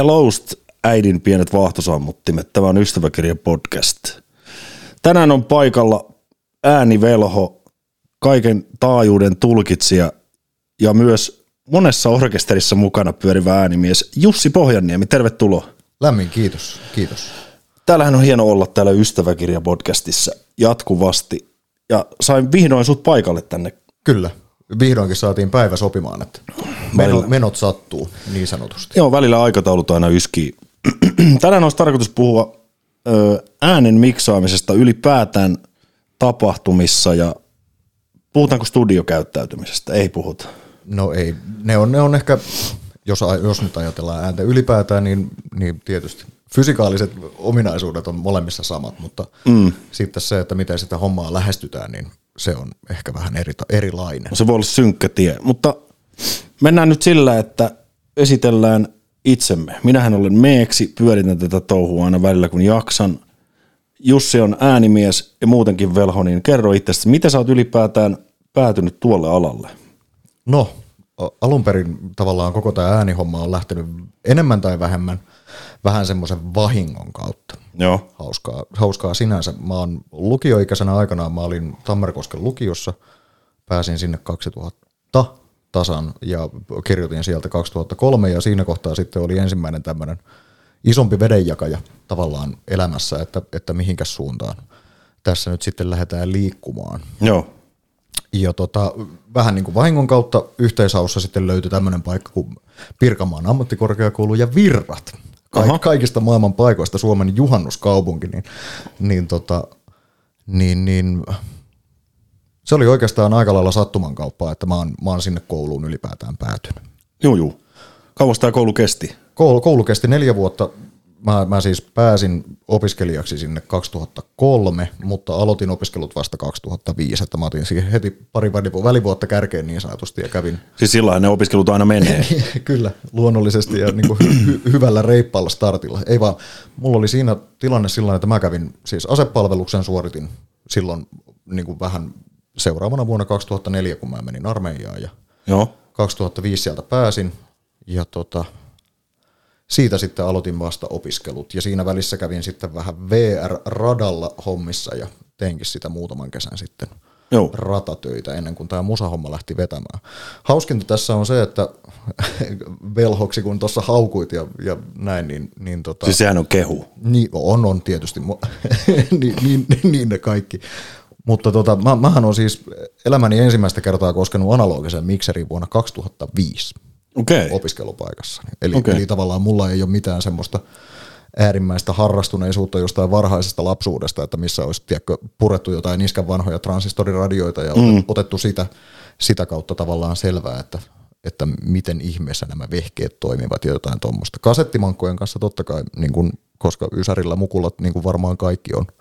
Hellost, äidin pienet vaahtosammuttimet. Tämä on Ystäväkirja podcast. Tänään on paikalla äänivelho, kaiken taajuuden tulkitsija ja myös monessa orkesterissa mukana pyörivä äänimies Jussi Pohjanniemi. Tervetuloa. Lämmin kiitos, kiitos. Täällähän on hieno olla täällä Ystäväkirja podcastissa jatkuvasti. Ja sain vihdoin sut paikalle tänne. Kyllä, vihdoinkin saatiin päivä sopimaan, että menot, menot sattuu niin sanotusti. Joo, välillä aikataulut aina yskii. Tänään olisi tarkoitus puhua ö, äänen miksaamisesta ylipäätään tapahtumissa ja puhutaanko studiokäyttäytymisestä? Ei puhuta. No ei, ne on, ne on ehkä, jos, jos nyt ajatellaan ääntä ylipäätään, niin, niin tietysti fysikaaliset ominaisuudet on molemmissa samat, mutta mm. sitten se, että miten sitä hommaa lähestytään, niin se on ehkä vähän eri, erilainen. Se voi olla synkkä tie, mutta mennään nyt sillä, että esitellään itsemme. Minähän olen meeksi, pyöritän tätä touhua aina välillä kun jaksan. Jussi on äänimies ja muutenkin velho, niin kerro itsestä, miten sä oot ylipäätään päätynyt tuolle alalle? No, alun perin tavallaan koko tämä äänihomma on lähtenyt enemmän tai vähemmän vähän semmoisen vahingon kautta. Joo. Hauskaa, hauskaa sinänsä. Mä oon lukioikäisenä aikanaan, mä olin Tammerkosken lukiossa, pääsin sinne 2000 tasan ja kirjoitin sieltä 2003 ja siinä kohtaa sitten oli ensimmäinen tämmöinen isompi vedenjakaja tavallaan elämässä, että, että mihinkäs suuntaan tässä nyt sitten lähdetään liikkumaan. Joo. Ja tota, vähän niin kuin vahingon kautta yhteishaussa sitten löytyi tämmöinen paikka kuin Pirkanmaan ammattikorkeakoulu ja Virrat. Ka- kaikista maailman paikoista Suomen juhannuskaupunki, niin, niin, tota, niin, niin se oli oikeastaan aika lailla sattuman kauppaa, että mä oon, mä oon sinne kouluun ylipäätään päätynyt. Joo, joo. Kauas tämä koulu kesti? Koulu, koulu kesti neljä vuotta. Mä, mä siis pääsin opiskelijaksi sinne 2003, mutta aloitin opiskelut vasta 2005, että mä otin siihen heti pari välivuotta kärkeen niin sanotusti ja kävin. Siis silloin ne opiskelut aina menee. Kyllä, luonnollisesti ja niin kuin hy- hyvällä reippaalla startilla. Ei vaan, mulla oli siinä tilanne silloin, että mä kävin, siis asepalveluksen suoritin silloin niin kuin vähän seuraavana vuonna 2004, kun mä menin armeijaan ja Joo. 2005 sieltä pääsin ja tota, siitä sitten aloitin vasta opiskelut ja siinä välissä kävin sitten vähän VR-radalla hommissa ja teinkin sitä muutaman kesän sitten Joo. ratatöitä ennen kuin tämä musahomma lähti vetämään. Hauskinta tässä on se, että velhoksi kun tuossa haukuit ja, ja näin, niin, niin tota, Siis sehän on kehu. Niin, on, on tietysti, niin, niin, niin ne kaikki. Mutta tota, mä, mähän on siis elämäni ensimmäistä kertaa koskenut analogisen mikserin vuonna 2005 okay. opiskelupaikassa. Eli, okay. eli tavallaan mulla ei ole mitään semmoista äärimmäistä harrastuneisuutta jostain varhaisesta lapsuudesta, että missä olisi tiedätkö, purettu jotain niskän vanhoja transistoriradioita ja mm. otettu sitä, sitä kautta tavallaan selvää, että, että miten ihmeessä nämä vehkeet toimivat ja jotain tuommoista. Kasettimankkojen kanssa totta kai, niin kun, koska Ysärillä mukulat niin kuin varmaan kaikki on –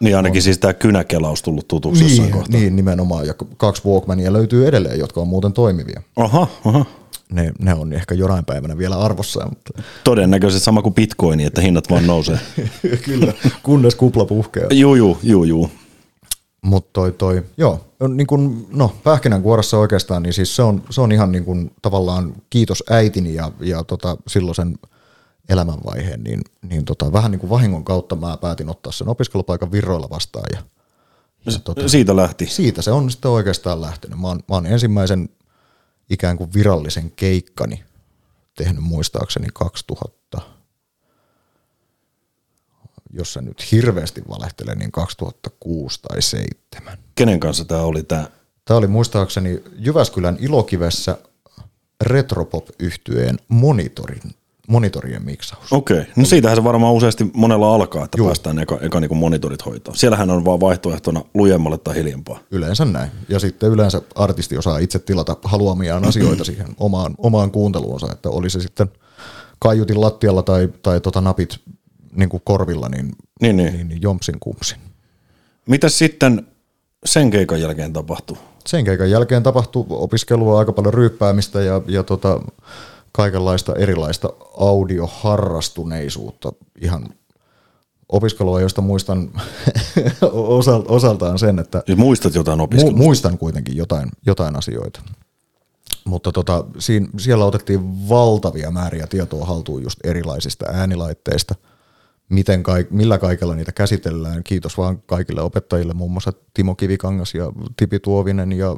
niin ainakin on. siis tämä kynäkelaus tullut tutuksi niin, jossain kohtaa. Niin, nimenomaan. Ja kaksi Walkmania löytyy edelleen, jotka on muuten toimivia. Aha, aha. Ne, ne on ehkä jonain päivänä vielä arvossa. Mutta... Todennäköisesti sama kuin bitcoini, että hinnat vaan nousee. Kyllä, kunnes kupla puhkeaa. juu, juu, juu, juu. Mutta toi, toi, joo, niin kun, no pähkinänkuoressa oikeastaan, niin siis se on, se on ihan niin kun, tavallaan kiitos äitini ja, ja tota, silloisen – elämänvaiheen, niin, niin tota, vähän niin kuin vahingon kautta mä päätin ottaa sen opiskelupaikan virroilla vastaan. Ja, ja tota, siitä lähti? Siitä se on sitten oikeastaan lähtenyt. Mä oon, mä oon ensimmäisen ikään kuin virallisen keikkani tehnyt muistaakseni 2000, jos se nyt hirveästi valehtelee, niin 2006 tai 2007. Kenen kanssa tämä oli tämä? Tämä oli muistaakseni Jyväskylän Ilokivessä retropop yhtyeen monitorin monitorien miksaus. Okei, okay. no siitähän se varmaan useasti monella alkaa, että Juu. päästään eka, eka niin monitorit hoitaa. Siellähän on vaan vaihtoehtona lujemmalle tai hiljempaa. Yleensä näin. Ja sitten yleensä artisti osaa itse tilata haluamiaan asioita siihen omaan, omaan kuunteluunsa, että oli se sitten kaiutin lattialla tai, tai tota napit niin kuin korvilla, niin, niin, niin. niin, niin jompsin kumpsin. Mitäs sitten sen keikan jälkeen tapahtui? Sen keikan jälkeen tapahtui opiskelua, aika paljon ryyppäämistä ja, ja tota, kaikenlaista erilaista audioharrastuneisuutta ihan opiskelua, josta muistan osaltaan sen, että... Siis muistat jotain opiskelua? Mu- muistan kuitenkin jotain, jotain asioita. mutta tota, siinä, siellä otettiin valtavia määriä tietoa haltuun just erilaisista äänilaitteista, miten kaik, millä kaikella niitä käsitellään. Kiitos vaan kaikille opettajille, muun muassa Timo Kivikangas ja Tipi Tuovinen ja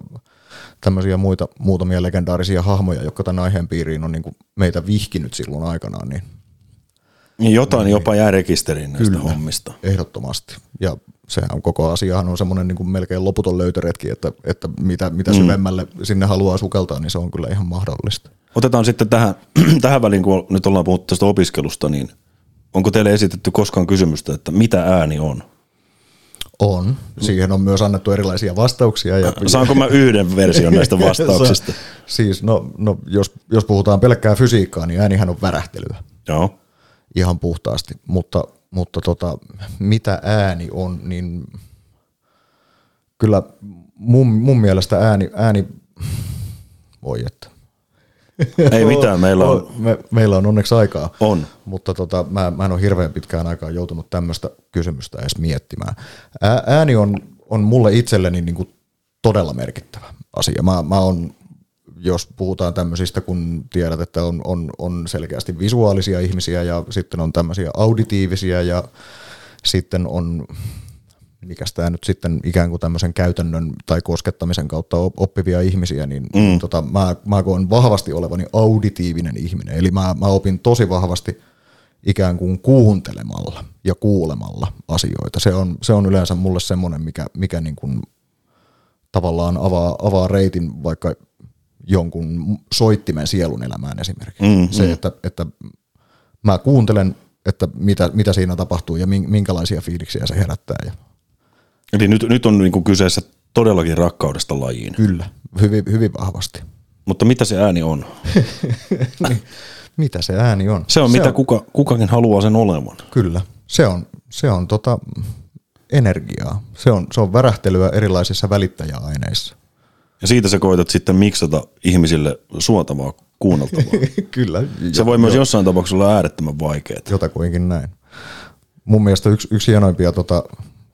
tämmöisiä muita, muutamia legendaarisia hahmoja, jotka tämän aiheen piiriin on niin kuin meitä vihkinyt silloin aikanaan. Niin, niin jotain niin, jopa jää rekisteriin näistä kyllä, hommista. ehdottomasti. Ja sehän on koko asiahan on semmoinen niin kuin melkein loputon löytöretki, että, että mitä, mitä mm. syvemmälle sinne haluaa sukeltaa, niin se on kyllä ihan mahdollista. Otetaan sitten tähän, tähän väliin, kun nyt ollaan puhuttu tästä opiskelusta, niin onko teille esitetty koskaan kysymystä, että mitä ääni on? On. Siihen on myös annettu erilaisia vastauksia. Ja... Saanko mä yhden version näistä vastauksista? siis no, no jos, jos puhutaan pelkkää fysiikkaa, niin äänihän on värähtelyä. Joo. Ihan puhtaasti, mutta mutta tota, mitä ääni on, niin kyllä mun, mun mielestä ääni, ääni, voi että. Ei mitään, meillä on. Me, meillä on onneksi aikaa. On. Mutta tota, mä, mä en ole hirveän pitkään aikaa joutunut tämmöistä kysymystä edes miettimään. Ääni on, on mulle itselleni niin kuin todella merkittävä asia. Mä, mä oon jos puhutaan tämmöisistä, kun tiedät, että on, on, on selkeästi visuaalisia ihmisiä ja sitten on tämmöisiä auditiivisia ja sitten on, mikä tämä nyt sitten ikään kuin tämmöisen käytännön tai koskettamisen kautta oppivia ihmisiä, niin mm. tota, mä, mä koen vahvasti olevani auditiivinen ihminen. Eli mä, mä opin tosi vahvasti ikään kuin kuuntelemalla ja kuulemalla asioita. Se on, se on yleensä mulle semmoinen, mikä, mikä niin kuin tavallaan avaa, avaa reitin vaikka jonkun soittimen sielun elämään esimerkiksi. Mm, se, mm. Että, että mä kuuntelen, että mitä, mitä siinä tapahtuu ja minkälaisia fiiliksiä se herättää. Ja. Eli nyt, nyt on niin kuin kyseessä todellakin rakkaudesta lajiin. Kyllä, hyvin, hyvin vahvasti. Mutta mitä se ääni on? niin, mitä se ääni on? Se on se mitä on, kuka, kukakin haluaa sen olevan. Kyllä, se on, se on tota energiaa. Se on, se on värähtelyä erilaisissa välittäjäaineissa. Ja siitä sä koetat sitten miksata ihmisille suotavaa kuunneltavaa. Kyllä. Se voi jo, myös jossain tapauksessa olla äärettömän vaikeaa. Jotakuinkin näin. Mun mielestä yksi, yksi hienoimpia, tota,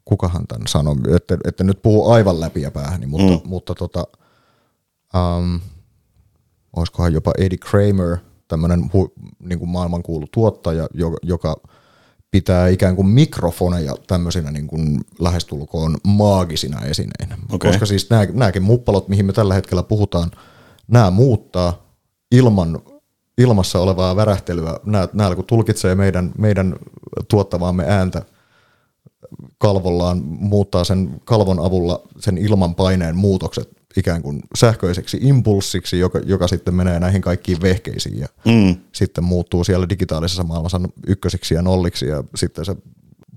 kukahan tämän sanoi, että, että nyt puhuu aivan läpi ja päähän, mutta, mm. mutta tota, um, olisikohan jopa Eddie Kramer, tämmöinen hu, niin kuin maailmankuulu tuottaja, joka, joka – pitää ikään kuin mikrofoneja tämmöisinä niin kuin lähestulkoon maagisina esineinä. Okay. Koska siis nämä, nämäkin muppalot, mihin me tällä hetkellä puhutaan, nämä muuttaa ilman, ilmassa olevaa värähtelyä. Nämä, nämä kun tulkitsee meidän, meidän tuottavaamme ääntä kalvollaan, muuttaa sen kalvon avulla sen ilman paineen muutokset ikään kuin sähköiseksi impulssiksi, joka, joka sitten menee näihin kaikkiin vehkeisiin ja mm. sitten muuttuu siellä digitaalisessa maailmassa ykkösiksi ja nolliksi ja sitten se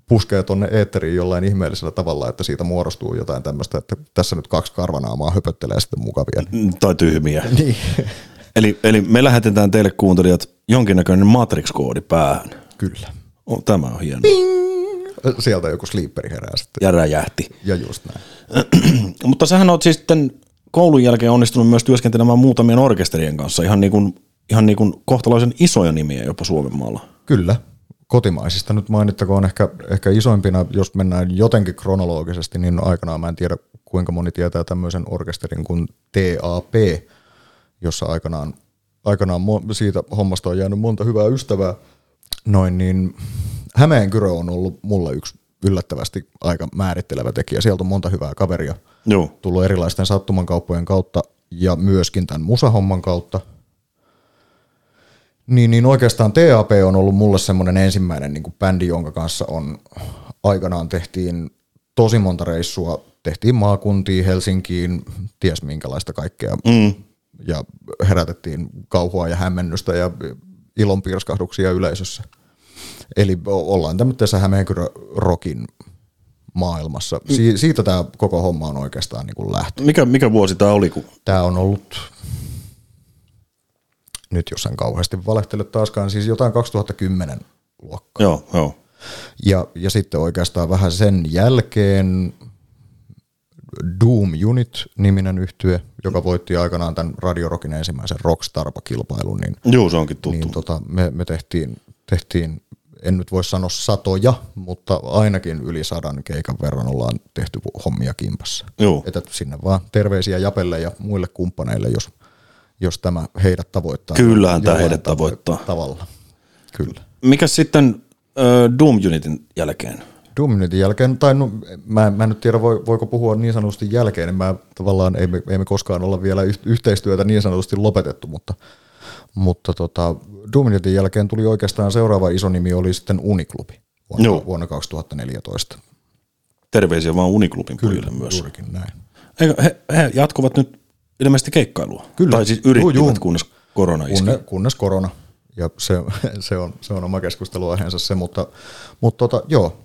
puskee tuonne eetteriin jollain ihmeellisellä tavalla, että siitä muodostuu jotain tämmöistä, että tässä nyt kaksi karvanaamaa höpöttelee sitten mukavia. Mm, tai tyhmiä. Niin. Eli, eli me lähetetään teille kuuntelijat jonkinnäköinen Matrix-koodi päähän. Kyllä. Oh, tämä on hieno. Bing! Sieltä joku sleeperi herää sitten. Ja räjähti. Ja just näin. Mutta sähän oot siis sitten koulun jälkeen onnistunut myös työskentelemään muutamien orkesterien kanssa, ihan niin kuin, ihan niin kuin kohtalaisen isoja nimiä jopa Suomen maalla. Kyllä. Kotimaisista nyt mainittakoon ehkä, ehkä isoimpina, jos mennään jotenkin kronologisesti, niin aikanaan mä en tiedä kuinka moni tietää tämmöisen orkesterin kuin TAP, jossa aikanaan, aikanaan siitä hommasta on jäänyt monta hyvää ystävää. Noin niin, Hämeenkyrö on ollut mulle yksi yllättävästi aika määrittelevä tekijä. Sieltä on monta hyvää kaveria Joo. tullut erilaisten sattumankauppojen kautta ja myöskin tämän musahomman kautta. Niin, niin oikeastaan TAP on ollut mulle semmoinen ensimmäinen niin kuin bändi, jonka kanssa on aikanaan tehtiin tosi monta reissua. Tehtiin maakuntiin, Helsinkiin, ties minkälaista kaikkea. Mm. Ja herätettiin kauhua ja hämmennystä ja ilonpirskahduksia yleisössä. Eli ollaan tämmöisessä Hämeenkyrö rockin maailmassa. Si- siitä tämä koko homma on oikeastaan niin kuin lähtö. Mikä, mikä vuosi tämä oli? Kun... Tämä on ollut, nyt jos en kauheasti valehtele taaskaan, siis jotain 2010 luokkaa. Joo, joo. Ja, ja sitten oikeastaan vähän sen jälkeen Doom Unit-niminen yhtye, joka voitti aikanaan tämän Radiorokin ensimmäisen Rockstarpa-kilpailun. Niin, Joo, se onkin tuttu. Niin tota, me, me tehtiin, tehtiin en nyt voi sanoa satoja, mutta ainakin yli sadan keikan verran ollaan tehty hommia kimpassa. Joo. Että sinne vaan terveisiä Japelle ja muille kumppaneille, jos, jos tämä heidät tavoittaa. Kyllähän tämä heidät tavoittaa. Tavalla, kyllä. Mikäs sitten äh, Doom Unitin jälkeen? Doom Unitin jälkeen, tai no, mä, mä en nyt tiedä voiko puhua niin sanotusti jälkeen, niin mä tavallaan ei me, ei me koskaan olla vielä yhteistyötä niin sanotusti lopetettu, mutta, mutta tota, Doom Unitin jälkeen tuli oikeastaan seuraava iso nimi oli sitten Uniklubi vuonna, Joo. vuonna 2014. Terveisiä vaan Uniklubin pojille myös. juurikin näin. Eikö, he, he jatkuvat nyt ilmeisesti keikkailua. Kyllä. Tai siis yrittivät, juu, juu. kunnes korona iski. Kunne, kunnes korona. Ja se, se, on, se on oma keskusteluaiheensa se, mutta, mutta tota, joo,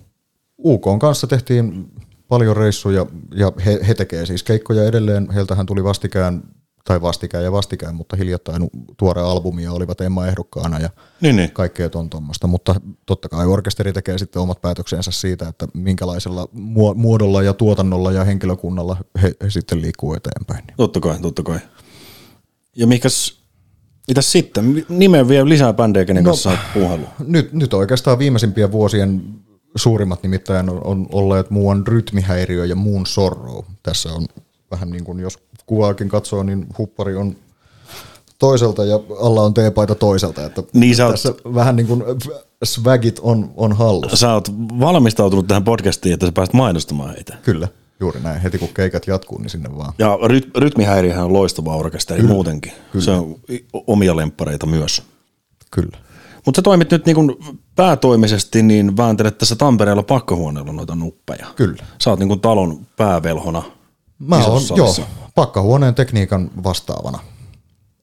UK kanssa tehtiin paljon reissuja ja he, he tekee siis keikkoja edelleen. Heiltähän tuli vastikään tai vastikään ja vastikään, mutta hiljattain tuore albumi ja olivat Emma ehdokkaana ja niin, niin. kaikkea ton tuommoista. Mutta totta kai orkesteri tekee sitten omat päätöksensä siitä, että minkälaisella muodolla ja tuotannolla ja henkilökunnalla he, he sitten liikkuu eteenpäin. Totta kai, totta kai. Ja mikäs, mitäs sitten? Nimeä vielä lisää bändejä, kenen no, kanssa puhelua. Nyt, nyt oikeastaan viimeisimpien vuosien suurimmat nimittäin on, on olleet muun rytmihäiriö ja muun sorrow. Tässä on vähän niin kuin, jos kuvaakin katsoo, niin huppari on toiselta ja alla on teepaita toiselta. Että niin sä tässä oot, vähän niin kuin swagit on, on hallussa. Sä oot valmistautunut tähän podcastiin, että sä pääst mainostamaan heitä. Kyllä, juuri näin. Heti kun keikat jatkuu, niin sinne vaan. Ja ryt, rytmihäiriöhän on loistava orkesteri Kyllä. muutenkin. Kyllä. Se on omia lemppareita myös. Kyllä. Mutta sä toimit nyt niin päätoimisesti, niin vääntelet tässä Tampereella pakkahuoneella noita nuppeja. Kyllä. Sä oot niin talon päävelhona Mä oon, joo, pakkahuoneen tekniikan vastaavana.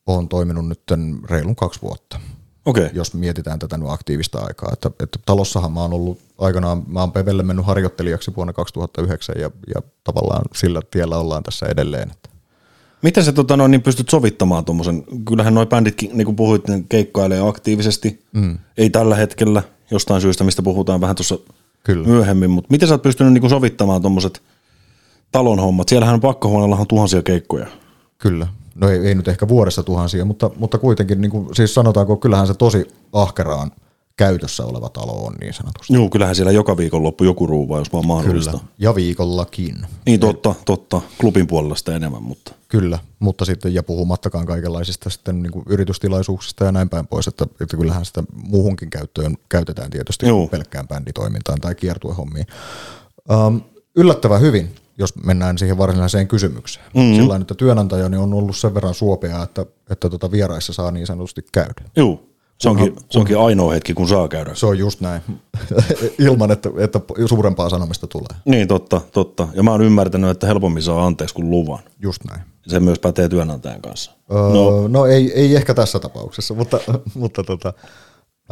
Olen toiminut nyt reilun kaksi vuotta. Okay. Jos mietitään tätä nyt aktiivista aikaa. Että, että talossahan mä oon ollut aikanaan, mä oon Pevelle mennyt harjoittelijaksi vuonna 2009 ja, ja tavallaan sillä tiellä ollaan tässä edelleen. Että. Miten sä tota, noin, niin pystyt sovittamaan tuommoisen, kyllähän nuo bänditkin, niin kuin puhuit, ne keikkailee aktiivisesti, mm. ei tällä hetkellä, jostain syystä, mistä puhutaan vähän tuossa myöhemmin, mutta miten sä oot pystynyt niin kuin sovittamaan tuommoiset – talon hommat. Siellähän pakkohuoneella on tuhansia keikkoja. Kyllä. No ei, ei nyt ehkä vuodessa tuhansia, mutta, mutta kuitenkin niin kuin, siis sanotaanko, kyllähän se tosi ahkeraan käytössä oleva talo on niin sanotusti. Joo, kyllähän siellä joka viikon loppu joku ruuva, jos vaan mahdollista. Kyllä, ja viikollakin. Niin totta, totta. Klubin puolella sitä enemmän, mutta. Kyllä, mutta sitten ja puhumattakaan kaikenlaisista sitten niin kuin yritystilaisuuksista ja näin päin pois, että, että kyllähän sitä muuhunkin käyttöön käytetään tietysti Joo. pelkkään bänditoimintaan tai kiertuehommiin. Um, yllättävän hyvin jos mennään siihen varsinaiseen kysymykseen. Mm-hmm. Sillä että työnantajani on ollut sen verran suopea, että, että tuota vieraissa saa niin sanotusti käydä. Joo, se onkin, se onkin ainoa hetki, kun saa käydä. Se on just näin, ilman että, että suurempaa sanomista tulee. Niin, totta, totta. Ja mä oon ymmärtänyt, että helpommin saa anteeksi kuin luvan. Just näin. Se myös pätee työnantajan kanssa. Öö, no, no ei, ei ehkä tässä tapauksessa, mutta, mutta tota,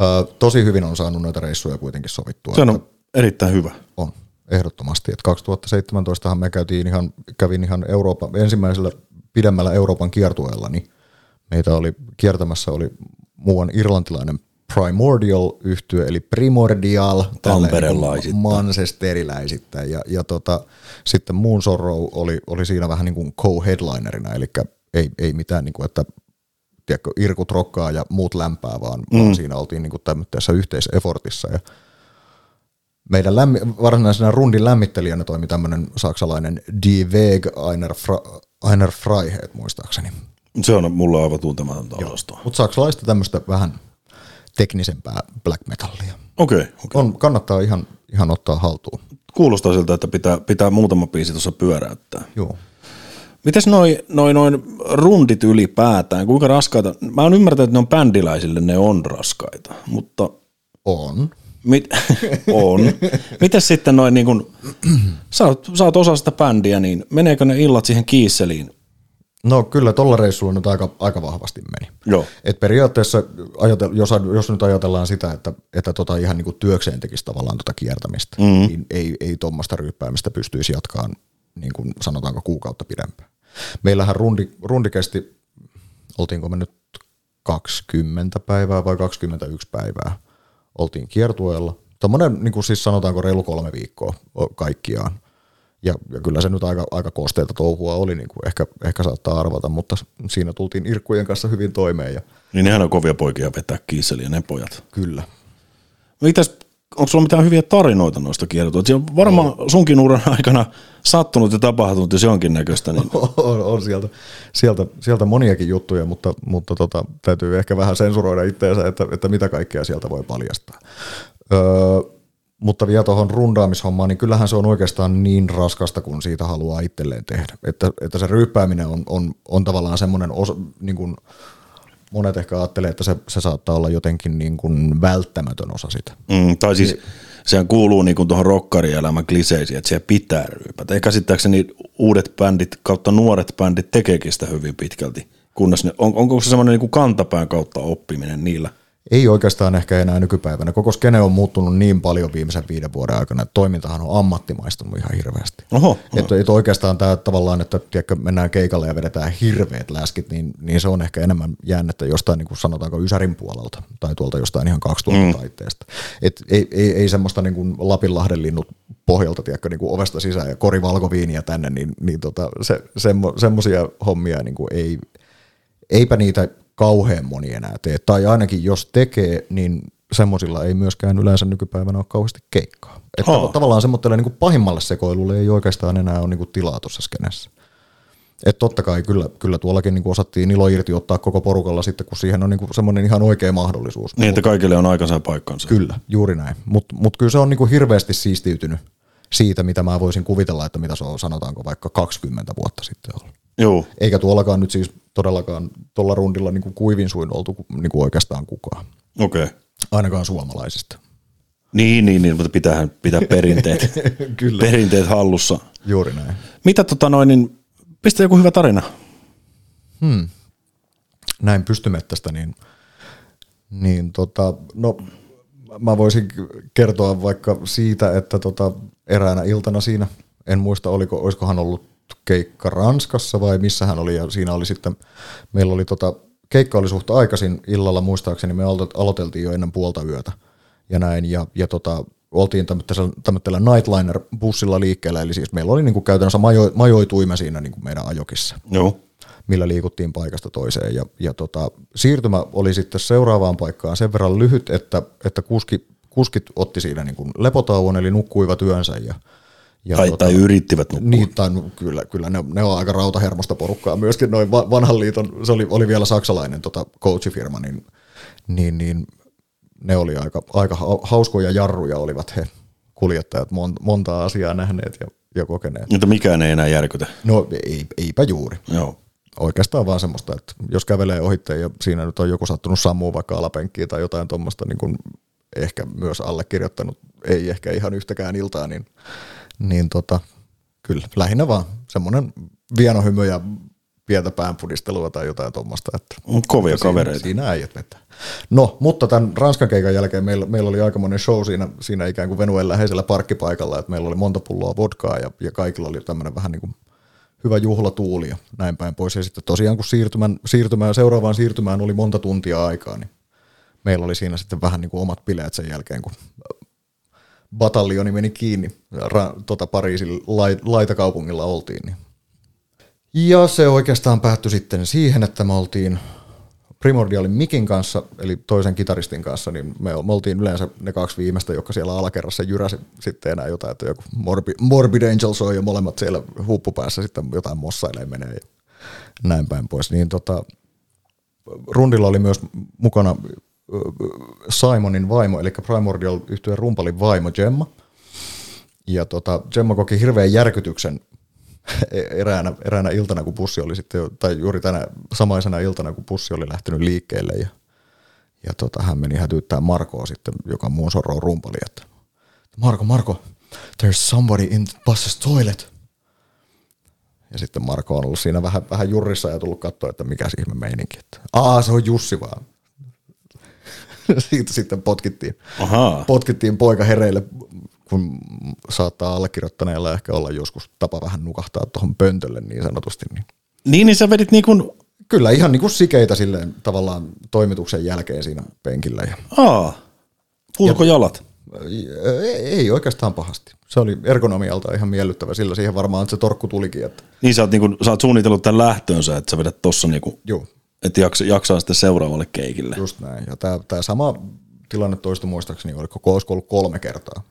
öö, tosi hyvin on saanut noita reissuja kuitenkin sovittua. Se on erittäin hyvä. On ehdottomasti. Et 2017 me käytiin ihan, kävin ihan Euroopan, ensimmäisellä pidemmällä Euroopan kiertueella, niin meitä oli kiertämässä oli muuan irlantilainen Primordial yhtye, eli Primordial, Tamperelaisittain. Manchesteriläisittäin. Ja, ja tota, sitten Moon Sorrow oli, oli siinä vähän niin kuin co-headlinerina, eli ei, ei mitään, niin kuin, että tiedätkö, irkut rokkaa ja muut lämpää, vaan, mm. vaan siinä oltiin niin kuin tämmöisessä yhteisefortissa. Ja meidän lämmi, varsinaisena rundin lämmittelijänä toimi tämmöinen saksalainen Die Weg Einer, Fra, Einer Freiheit muistaakseni. Se on mulle aivan tuntematonta osastoa. Mutta saksalaista tämmöistä vähän teknisempää black metallia. Okei. Okay, okay. On, kannattaa ihan, ihan ottaa haltuun. Kuulostaa siltä, että pitää, pitää muutama biisi tuossa pyöräyttää. Joo. Mites noin noi, noi rundit ylipäätään, kuinka raskaita? Mä oon ymmärtänyt, että ne on bändiläisille, ne on raskaita, mutta... On. Mit, on. Mitäs sitten noin, niin kun, sä, oot, sä oot osa sitä bändiä, niin meneekö ne illat siihen kiisseliin? No kyllä tuolla reissulla nyt aika, aika vahvasti meni. Joo. Et periaatteessa, jos, jos nyt ajatellaan sitä, että, että tota ihan niin kuin työkseen tekisi tavallaan tota kiertämistä, mm. niin ei, ei tuommoista ryyppäämistä pystyisi jatkaan niin kuin sanotaanko kuukautta pidempään. Meillähän rundi, rundi kesti, oltiinko me nyt 20 päivää vai 21 päivää – oltiin kiertueella. Tuommoinen, niin kuin siis sanotaanko reilu kolme viikkoa kaikkiaan. Ja, ja kyllä se nyt aika, aika kosteita touhua oli, niin kuin ehkä, ehkä saattaa arvata, mutta siinä tultiin Irkkujen kanssa hyvin toimeen. Ja niin nehän on kovia poikia vetää kiisseliä, ne pojat. Kyllä. Mitäs, onko sulla mitään hyviä tarinoita noista kiertoista? Siellä varmaan no. sunkin uran aikana sattunut ja tapahtunut jos jonkinnäköistä. Niin... on, on sieltä, sieltä, sieltä, moniakin juttuja, mutta, mutta tota, täytyy ehkä vähän sensuroida itseensä, että, että mitä kaikkea sieltä voi paljastaa. Öö, mutta vielä tuohon rundaamishommaan, niin kyllähän se on oikeastaan niin raskasta, kun siitä haluaa itselleen tehdä. Että, että se ryyppääminen on, on, on tavallaan semmoinen osa, niin kuin monet ehkä ajattelee, että se, se saattaa olla jotenkin niin kuin välttämätön osa sitä. Mm, tai siis niin, sehän kuuluu niin kuin tuohon rokkarielämän kliseisiin, että siellä pitää ryypätä. Ja käsittääkseni uudet bändit kautta nuoret bändit tekeekin sitä hyvin pitkälti. Kunnes ne, on, onko se semmoinen niin kantapään kautta oppiminen niillä – ei oikeastaan ehkä enää nykypäivänä. Koko skene on muuttunut niin paljon viimeisen viiden vuoden aikana, että toimintahan on ammattimaistunut ihan hirveästi. Oho, oho. Että, että oikeastaan tämä tavallaan, että tiedätkö, mennään keikalle ja vedetään hirveät läskit, niin, niin se on ehkä enemmän jäännettä jostain niin kuin sanotaanko Ysärin puolelta tai tuolta jostain ihan 2000-taitteesta. Mm. Et ei, ei, ei semmoista niin kuin Lapinlahden linnut pohjalta, tiedätkö, niin kuin ovesta sisään ja kori valkoviiniä tänne, niin, niin tota, se, semmo, semmoisia hommia niin kuin ei, eipä niitä kauhean moni enää tee. Tai ainakin jos tekee, niin semmoisilla ei myöskään yleensä nykypäivänä ole kauheasti keikkaa. Että oh. tavallaan semmoiselle niin pahimmalle sekoilulle ei oikeastaan enää ole niin tilaa tuossa skenessä. Että totta kai kyllä, kyllä tuollakin niin osattiin ilo irti ottaa koko porukalla sitten, kun siihen on niin semmoinen ihan oikea mahdollisuus. Niin, että kaikille on aikansa paikkansa. Kyllä, juuri näin. Mutta mut kyllä se on niin hirveästi siistiytynyt siitä, mitä mä voisin kuvitella, että mitä se on, sanotaanko vaikka 20 vuotta sitten ollut. Joo. Eikä tuollakaan nyt siis todellakaan tuolla rundilla niin kuin kuivin suin oltu niin kuin oikeastaan kukaan. Okei. Okay. Ainakaan suomalaisista. Niin, niin, niin mutta pitää pitää perinteet, Kyllä. perinteet hallussa. Juuri näin. Mitä tota noin, niin pistä joku hyvä tarina. Hmm. Näin pystymettästä, niin, niin tota, no mä voisin kertoa vaikka siitä, että tota, eräänä iltana siinä, en muista oliko, olisikohan ollut keikka Ranskassa vai missä hän oli, ja siinä oli sitten, meillä oli tota, keikka oli suht aikaisin illalla muistaakseni, me aloiteltiin jo ennen puolta yötä ja näin, ja, ja tota, oltiin tämmöisellä Nightliner-bussilla liikkeellä, eli siis meillä oli niinku käytännössä majo, majoituimme siinä niinku meidän ajokissa. Joo. Millä liikuttiin paikasta toiseen. Ja, ja tota, siirtymä oli sitten seuraavaan paikkaan sen verran lyhyt, että, että kuski, kuskit otti siinä niin lepotauon, eli nukkuivat yönsä ja, ja tai, tuota, tai yrittivät nukkua. Niin, tai kyllä, kyllä ne, ne on aika rautahermosta porukkaa myöskin. Noin vanhan liiton, se oli, oli vielä saksalainen tota, coachifirma, niin, niin, niin ne oli aika, aika hauskoja jarruja olivat he kuljettajat, mon, montaa asiaa nähneet ja, ja kokeneet. Mutta mikään ei enää järkytä. No ei, eipä juuri. Joo. Oikeastaan vaan semmoista, että jos kävelee ohitteen ja siinä nyt on joku sattunut sammuu vaikka alapenkkiä tai jotain tuommoista, niin kuin ehkä myös allekirjoittanut, ei ehkä ihan yhtäkään iltaa, niin niin tota, kyllä lähinnä vaan semmoinen vienohymy ja pientä päänpudistelua tai jotain tuommoista. Että Kovia siinä, kavereita. Siinä äijät vetää. No, mutta tämän Ranskan keikan jälkeen meillä, meillä oli aikamoinen show siinä, siinä ikään kuin Venuen läheisellä parkkipaikalla, että meillä oli monta pulloa vodkaa ja, ja kaikilla oli tämmöinen vähän niin kuin hyvä juhlatuuli ja näin päin pois. Ja sitten tosiaan kun siirtymään, siirtymään, seuraavaan siirtymään oli monta tuntia aikaa, niin meillä oli siinä sitten vähän niin kuin omat bileet sen jälkeen, kun bataljoni meni kiinni, ra, tota Pariisin lait, laitakaupungilla oltiin. Niin. Ja se oikeastaan päättyi sitten siihen, että me oltiin Primordialin Mikin kanssa, eli toisen kitaristin kanssa, niin me, me oltiin yleensä ne kaksi viimeistä, jotka siellä alakerrassa jyräsi sitten enää jotain, että joku Morbid, Morbid Angel soi ja molemmat siellä huppupäässä sitten jotain mossailee menee ja näin päin pois. Niin tota, rundilla oli myös mukana Simonin vaimo, eli Primordial yhtyeen rumpalin vaimo Gemma. Ja tota, Gemma koki hirveän järkytyksen eräänä, eräänä iltana, kun pussi oli sitten, tai juuri tänä samaisena iltana, kun pussi oli lähtenyt liikkeelle. Ja, ja tota, hän meni hätyyttää Markoa sitten, joka muun soroo rumpali, että Marko, Marko, there's somebody in the bus's toilet. Ja sitten Marko on ollut siinä vähän, vähän jurrissa ja tullut katsoa, että mikä ihme meininki. Että, Aa, se on Jussi vaan. siitä sitten potkittiin, Aha. potkittiin poika hereille, kun saattaa allekirjoittaneella ehkä olla joskus tapa vähän nukahtaa tuohon pöntölle niin sanotusti. Niin. Niin, niin sä vedit niin kuin... Kyllä, ihan niin kuin sikeitä silleen tavallaan toimituksen jälkeen siinä penkillä. Ja... Aa, Puhuko jalat? Ei, ei oikeastaan pahasti. Se oli ergonomialta ihan miellyttävä, sillä siihen varmaan se torkku tulikin. Että... Niin sä oot, niin kuin, sä oot suunnitellut tämän lähtöönsä, että sä vedät tossa niin kuin... Joo että jaksaa, jaksaa sitten seuraavalle keikille. Just näin. Ja tämä sama tilanne toistui muistaakseni, oliko olisiko ollut kolme kertaa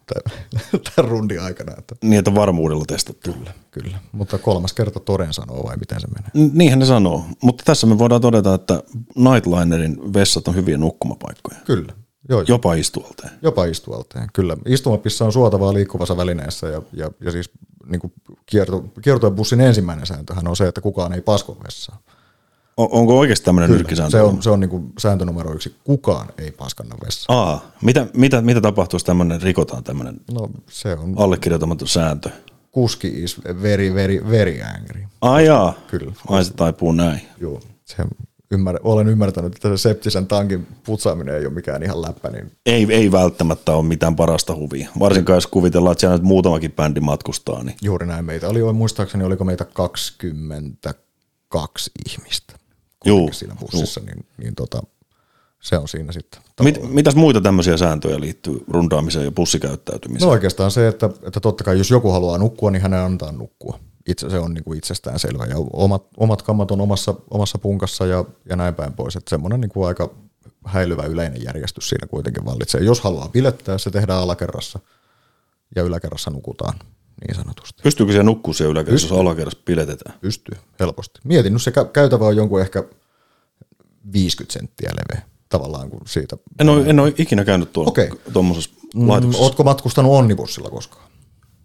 tämän rundin aikana. Että. Niin, että varmuudella testattu. Kyllä, kyllä. Mutta kolmas kerta toden sanoo vai miten se menee? Niinhän ne sanoo, mutta tässä me voidaan todeta, että Nightlinerin vessat on hyviä nukkumapaikkoja. Kyllä. Joo, Jopa istualteen. Jopa istualteen, kyllä. Istumapissa on suotavaa liikkuvassa välineessä ja, ja, ja siis niin kierto, kiertoebussin ensimmäinen sääntöhän on se, että kukaan ei pasko vessaan. On, onko oikeasti tämmöinen nyrkkisääntö? Se on, se on niin kuin sääntö numero yksi. Kukaan ei paskanna vessaan. Aa, mitä, mitä, mitä tapahtuu, jos tämmöinen rikotaan tämmöinen no, se on allekirjoitamaton sääntö? Kuski is very, very, very angry. Ai jaa. Kyllä. Ai se taipuu näin. Joo, se ymmär, olen ymmärtänyt, että se septisen tankin putsaaminen ei ole mikään ihan läppä. Niin... Ei, ei välttämättä ole mitään parasta huvia. Varsinkaan jos kuvitellaan, että siellä nyt muutamakin bändi matkustaa. Niin. Juuri näin meitä. Oli muistaakseni, oliko meitä 22 ihmistä Juu, siinä bussissa, juu. niin, niin tota, se on siinä sitten. Mit, mitäs muita tämmöisiä sääntöjä liittyy rundaamiseen ja bussikäyttäytymiseen? No oikeastaan se, että, että totta kai jos joku haluaa nukkua, niin hänen antaa nukkua. Itse, se on niin kuin itsestään selvä. Ja omat, omat kammat on omassa, omassa punkassa ja, ja näin päin pois. Että semmoinen niin kuin aika häilyvä yleinen järjestys siinä kuitenkin vallitsee. Jos haluaa bilettää, se tehdään alakerrassa ja yläkerrassa nukutaan niin sanotusti. Pystyykö se nukkuu siellä yläkerrassa, jos alakerrassa piletetään? Pystyy, helposti. Mietin, nyt se käytävä on jonkun ehkä 50 senttiä leveä tavallaan kuin siitä. En ole, en ole ikinä käynyt tuolla okay. tuommoisessa mm, laitoksessa. Oletko matkustanut onnibussilla koskaan?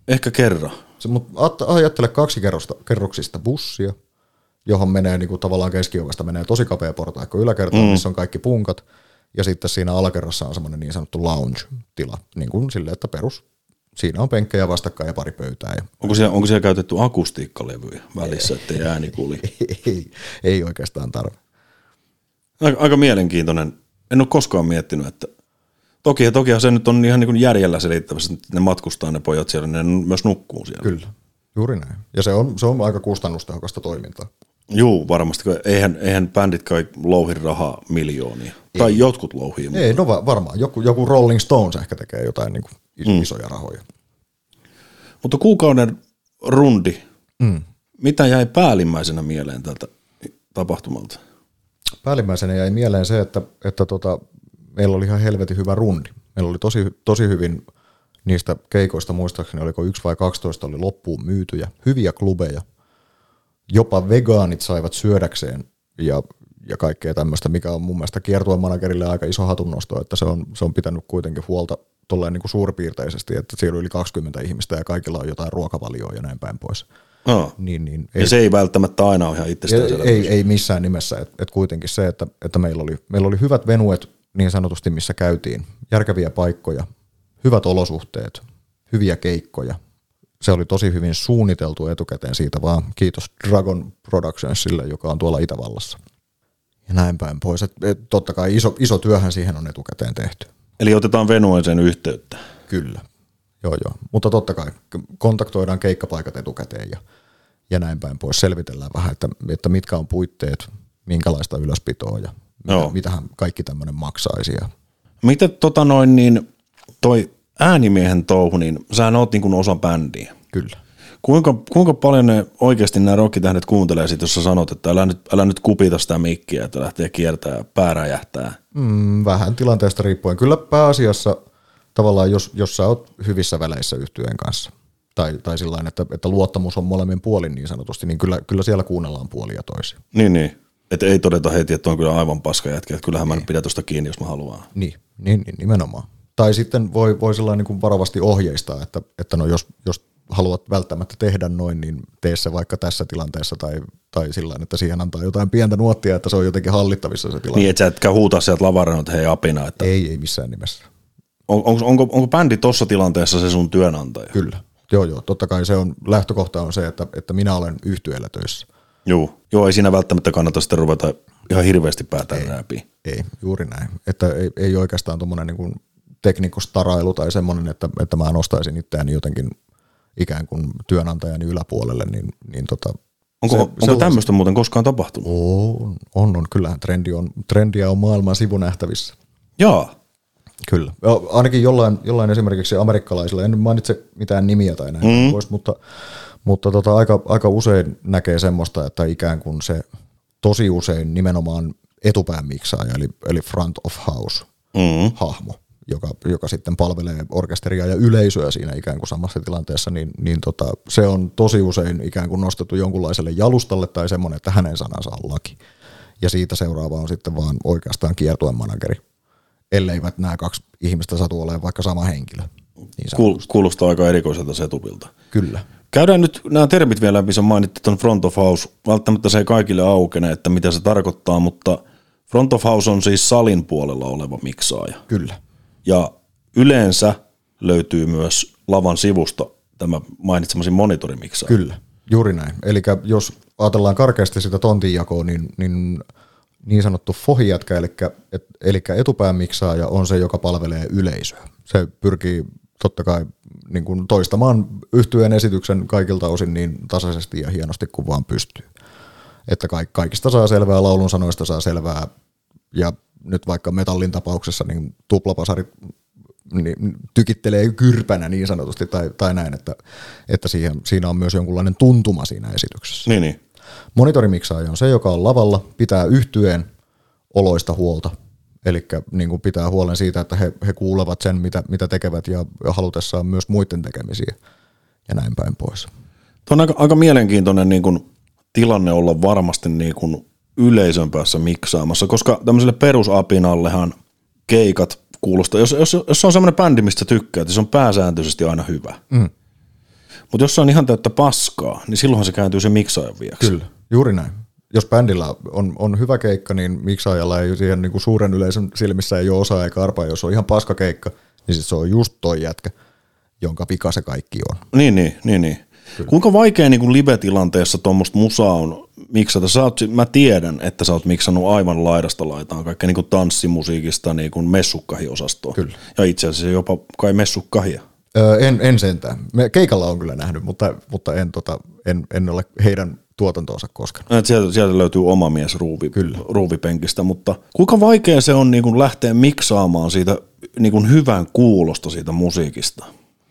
Ehkä kerran. Se, mutta ajattele kaksi kerrosta, kerroksista bussia, johon menee niin kuin tavallaan keskiovesta menee tosi kapea portaikko yläkertaan, mm. missä on kaikki punkat, ja sitten siinä alakerrassa on semmoinen niin sanottu lounge-tila, niin kuin sille, että perus siinä on penkkejä vastakkain ja pari pöytää. Ja onko, siellä, onko siellä käytetty akustiikkalevyjä välissä, ettei ääni kuuli? Ei, ei, ei oikeastaan tarve. Aika, aika mielenkiintoinen. En ole koskaan miettinyt, että toki ja tokihan se nyt on ihan niin kuin järjellä selittävässä, että ne matkustaa ne pojat siellä, ne myös nukkuu siellä. Kyllä, juuri näin. Ja se on, se on aika kustannustehokasta toimintaa. Juu, varmasti. Eihän, eihän bändit kai louhi rahaa miljoonia. Ei. Tai jotkut louhii. Ei, no varmaan. Joku, joku Rolling Stones ehkä tekee jotain niin kuin mm. isoja rahoja. Mutta kuukauden rundi, mm. mitä jäi päällimmäisenä mieleen tältä tapahtumalta? Päällimmäisenä jäi mieleen se, että, että tota, meillä oli ihan helvetin hyvä rundi. Meillä oli tosi, tosi hyvin niistä keikoista, muistaakseni oliko yksi vai 12 oli loppuun myytyjä, hyviä klubeja. Jopa vegaanit saivat syödäkseen ja, ja kaikkea tämmöistä, mikä on mun mielestä kiertueen managerille aika iso hatunnosto, että se on, se on pitänyt kuitenkin huolta tolleen niin kuin suurpiirteisesti, että siellä on yli 20 ihmistä ja kaikilla on jotain ruokavalioa ja näin päin pois. No. Niin, niin, ei, ja se ei välttämättä aina ole ihan itsestään ei, ei missään nimessä, että et kuitenkin se, että, että meillä, oli, meillä oli hyvät venuet niin sanotusti, missä käytiin, järkeviä paikkoja, hyvät olosuhteet, hyviä keikkoja. Se oli tosi hyvin suunniteltu etukäteen siitä vaan. Kiitos Dragon Productionsille, joka on tuolla Itävallassa. Ja näin päin pois. Et, et, totta kai iso, iso työhän siihen on etukäteen tehty. Eli otetaan venueeseen yhteyttä. Kyllä. Joo, joo. Mutta totta kai kontaktoidaan keikkapaikat etukäteen ja, ja näin päin pois. Selvitellään vähän, että, että mitkä on puitteet, minkälaista ylöspitoa ja mitä, mitähän kaikki tämmöinen maksaisi. Ja. Miten tota noin, niin toi äänimiehen touhu, niin sä oot niin kuin osa bändiä. Kyllä. Kuinka, kuinka paljon ne oikeasti nämä rockitähdet kuuntelee sit, jos sä sanot, että älä nyt, älä nyt kupita sitä mikkiä, että lähtee kiertää ja pää räjähtää? Mm, vähän tilanteesta riippuen. Kyllä pääasiassa tavallaan, jos, jos sä oot hyvissä väleissä yhtyeen kanssa, tai, tai sillä että, että luottamus on molemmin puolin niin sanotusti, niin kyllä, kyllä siellä kuunnellaan puolia toisia. Niin, niin. Että ei todeta heti, että on kyllä aivan paska jätkä, että kyllähän mä nyt pidän tuosta kiinni, jos mä haluan. Niin, niin, niin nimenomaan. Tai sitten voi, voi sellainen niin kuin varovasti ohjeistaa, että, että no jos, jos haluat välttämättä tehdä noin, niin tee se vaikka tässä tilanteessa tai, tai sillä että siihen antaa jotain pientä nuottia, että se on jotenkin hallittavissa se tilanne. Niin, että sä etkä huutaa sieltä lavarana, että hei apina. Että... Ei, ei missään nimessä. On, onko, onko, onko bändi tuossa tilanteessa se sun työnantaja? Kyllä. Joo, joo. Totta kai se on, lähtökohta on se, että, että minä olen yhtyellä töissä. Joo. joo, ei siinä välttämättä kannata sitten ruveta ihan hirveästi päätään läpi. Ei, juuri näin. Että ei, ei oikeastaan tuommoinen niin teknikostarailu tai semmoinen, että, että mä nostaisin itseäni jotenkin ikään kuin työnantajani yläpuolelle, niin, niin tota, Onko, se, onko se tämmöistä muuten koskaan tapahtunut? On, on, on. Kyllähän trendi on, trendiä on maailman sivunähtävissä. Joo. Kyllä. Ja ainakin jollain, jollain esimerkiksi amerikkalaisilla, en mainitse mitään nimiä tai näin mm. pois, mutta, mutta tota, aika, aika usein näkee semmoista, että ikään kuin se tosi usein nimenomaan etupään miksaaja, eli, eli front of house mm. hahmo, joka, joka sitten palvelee orkesteria ja yleisöä siinä ikään kuin samassa tilanteessa, niin, niin tota, se on tosi usein ikään kuin nostettu jonkunlaiselle jalustalle tai semmoinen, että hänen sanansa on laki. Ja siitä seuraava on sitten vaan oikeastaan kiertuen manageri, elleivät nämä kaksi ihmistä satu olemaan vaikka sama henkilö. Niin Kuulostaa aika erikoiselta setupilta. Kyllä. Käydään nyt nämä termit vielä, missä mainittiin tuon front of house. Välttämättä se ei kaikille aukene, että mitä se tarkoittaa, mutta front of house on siis salin puolella oleva miksaaja. Kyllä. Ja yleensä löytyy myös lavan sivusta tämä mainitsemasi monitorimiksa. Kyllä, juuri näin. Eli jos ajatellaan karkeasti sitä tontinjakoa, niin, niin niin sanottu fohijätkä, eli, eli etupään miksaaja on se, joka palvelee yleisöä. Se pyrkii totta kai niin kuin toistamaan yhtyeen esityksen kaikilta osin niin tasaisesti ja hienosti kuin vaan pystyy. Että kaikista saa selvää, laulun sanoista saa selvää, ja nyt vaikka metallin tapauksessa niin tuplapasarit niin tykittelee kyrpänä niin sanotusti tai, tai näin, että, että siihen, siinä on myös jonkunlainen tuntuma siinä esityksessä. Niin, niin. Monitorimiksaaja on se, joka on lavalla, pitää yhtyeen oloista huolta, eli niin kuin pitää huolen siitä, että he, he kuulevat sen, mitä, mitä tekevät ja halutessaan myös muiden tekemisiä ja näin päin pois. Tuo on aika, aika mielenkiintoinen niin kuin, tilanne olla varmasti niin kuin, yleisön päässä miksaamassa, koska tämmöiselle perusapinallehan keikat kuulostaa, jos, jos, jos on semmoinen bändi, mistä tykkää, että se on pääsääntöisesti aina hyvä. Mm. Mutta jos se on ihan täyttä paskaa, niin silloinhan se kääntyy se miksaajan vieksi. Kyllä, juuri näin. Jos bändillä on, on hyvä keikka, niin miksaajalla ei siihen niin kuin suuren yleisön silmissä ei ole osaa eikä arpaa. Jos on ihan paska keikka, niin sit se on just toi jätkä, jonka pika se kaikki on. Niin, niin, niin. niin. Kyllä. Kuinka vaikea niin kuin live-tilanteessa tuommoista musaa on miksata? Sä oot, mä tiedän, että sä oot miksannut aivan laidasta laitaan kaikkea niin kuin tanssimusiikista niin kuin messukkahi-osastoa. Kyllä. Ja itse asiassa jopa kai messukkahia. Öö, en, en sentään. Me keikalla on kyllä nähnyt, mutta, mutta en, tota, en, en ole heidän tuotantoonsa koskaan. Sieltä, sieltä löytyy oma mies ruuvi, Kyllä. ruuvipenkistä, mutta kuinka vaikea se on niin kuin lähteä miksaamaan siitä niin kuin hyvän kuulosta siitä musiikista?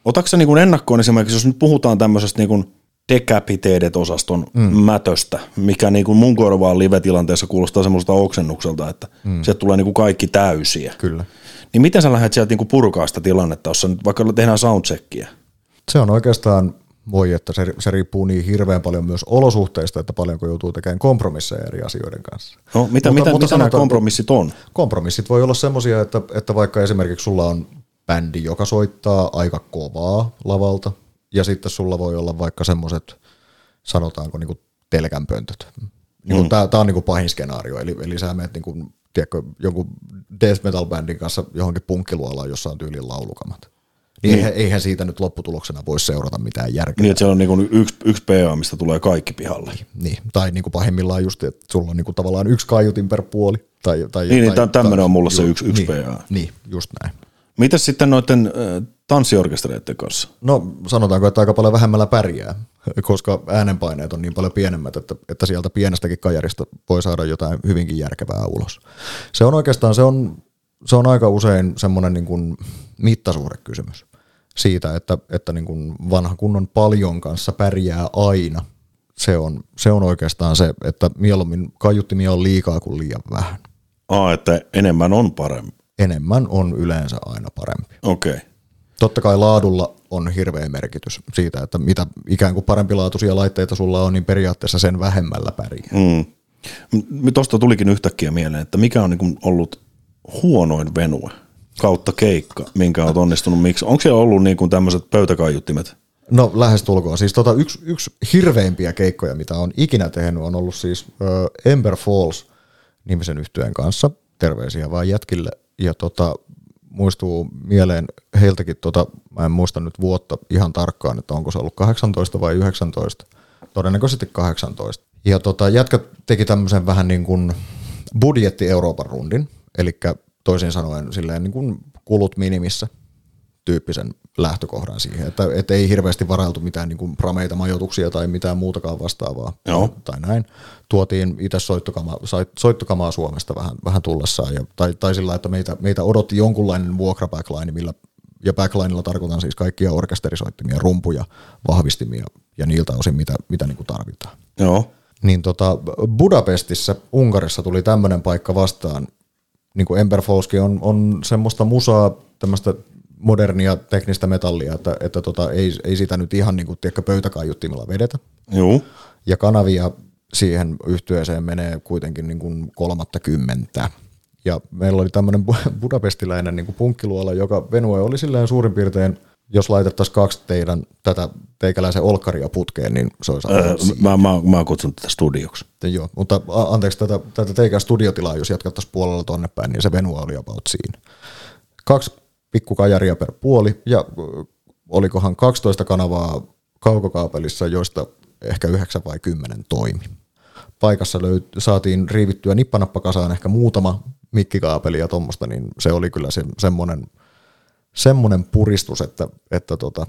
Otatko se niin kuin ennakkoon esimerkiksi, jos nyt puhutaan tämmöisestä niin kuin Decapitated-osaston mm. mätöstä, mikä niin kuin mun korvaan live-tilanteessa kuulostaa semmoista oksennukselta, että mm. se tulee niin kuin kaikki täysiä. Kyllä. Niin miten sä lähdet sieltä niin kuin purkaa sitä tilannetta, jos nyt vaikka tehdään soundcheckia? Se on oikeastaan, voi että se, se riippuu niin hirveän paljon myös olosuhteista, että paljonko joutuu tekemään kompromisseja eri asioiden kanssa. No, mitä, mutta, mitä, mutta mitä nämä kompromissit on? Kompromissit voi olla semmoisia, että, että vaikka esimerkiksi sulla on bändi, joka soittaa aika kovaa lavalta, ja sitten sulla voi olla vaikka semmoiset, sanotaanko niin telkänpöntöt. Niin mm. Tämä on niin kuin pahin skenaario, eli, eli sä menet niin kuin, tiedätkö, jonkun death metal bändin kanssa johonkin punkkiluolaan, jossa on tyylin laulukamat. Niin, niin. Eihän, eihän siitä nyt lopputuloksena voi seurata mitään järkeä. Niin, että se on niin yksi, yksi PA, mistä tulee kaikki pihalle. Niin, niin. tai niin kuin pahimmillaan just, että sulla on niin kuin tavallaan yksi kaiutin per puoli. Tai, tai, niin, niin tai, niin tämmöinen on mulla se yksi, yksi niin, PA. Niin, just näin. Mitäs sitten noiden tanssiorkestereiden kanssa? No sanotaanko, että aika paljon vähemmällä pärjää, koska äänenpaineet on niin paljon pienemmät, että, että sieltä pienestäkin kajarista voi saada jotain hyvinkin järkevää ulos. Se on oikeastaan, se on, se on aika usein semmoinen niin kuin mittasuhdekysymys siitä, että, että niin kuin vanha kunnon paljon kanssa pärjää aina. Se on, se on oikeastaan se, että mieluummin kaiuttimia on liikaa kuin liian vähän. Aa, että enemmän on parempi enemmän on yleensä aina parempi. Okei. Okay. Totta kai laadulla on hirveä merkitys siitä, että mitä ikään kuin parempilaatuisia laitteita sulla on, niin periaatteessa sen vähemmällä pärjää. Mm. Tuosta tulikin yhtäkkiä mieleen, että mikä on niin ollut huonoin venue kautta keikka, minkä olet onnistunut miksi? Onko siellä ollut niin kuin tämmöiset pöytäkaiuttimet? No lähestulkoon. Siis tota, yksi, yksi hirveimpiä keikkoja, mitä on ikinä tehnyt, on ollut siis Ember Falls nimisen yhtyeen kanssa. Terveisiä vaan jätkille ja tota, muistuu mieleen heiltäkin, tota, mä en muista nyt vuotta ihan tarkkaan, että onko se ollut 18 vai 19, todennäköisesti 18. Ja tota, jätkä teki tämmöisen vähän niin kuin budjetti Euroopan rundin, eli toisin sanoen silleen niin kuin kulut minimissä tyyppisen lähtökohdan siihen, että, että ei hirveästi varailtu mitään niin kuin prameita majoituksia tai mitään muutakaan vastaavaa Joo. tai näin. Tuotiin itse soittokamaa, soittokamaa Suomesta vähän, vähän tullessaan ja, tai, tai sillä, että meitä, meitä odotti jonkunlainen vuokra backline, millä ja backlineilla tarkoitan siis kaikkia orkesterisoittimia, rumpuja, vahvistimia ja niiltä osin, mitä, mitä niin kuin tarvitaan. Joo. Niin tota, Budapestissa, Unkarissa tuli tämmöinen paikka vastaan niin kuin Ember Fallskin on, on semmoista musaa, tämmöistä modernia teknistä metallia, että, että tota, ei, ei sitä nyt ihan niin kuin, tiedätkö, pöytäkaiuttimilla vedetä. Joo. Ja kanavia siihen yhtyeeseen menee kuitenkin niin kuin kolmatta kymmentä. Ja meillä oli tämmöinen budapestiläinen niin kuin punkkiluola, joka Venue oli silleen suurin piirtein, jos laitettaisiin kaksi teidän tätä teikäläisen olkkaria putkeen, niin se olisi öö, mä, mä, mä kutsun tätä studioksi. Joo, mutta anteeksi, tätä, tätä teikän studiotilaa, jos jatkattaisiin puolella tonne päin, niin se Venue oli about siinä. Kaksi pikkukajaria per puoli, ja olikohan 12 kanavaa kaukokaapelissa, joista ehkä 9 vai 10 toimi. Paikassa löyt, saatiin riivittyä nippanappakasaan ehkä muutama mikkikaapeli ja tuommoista, niin se oli kyllä se, semmoinen, semmoinen puristus, että, että tota,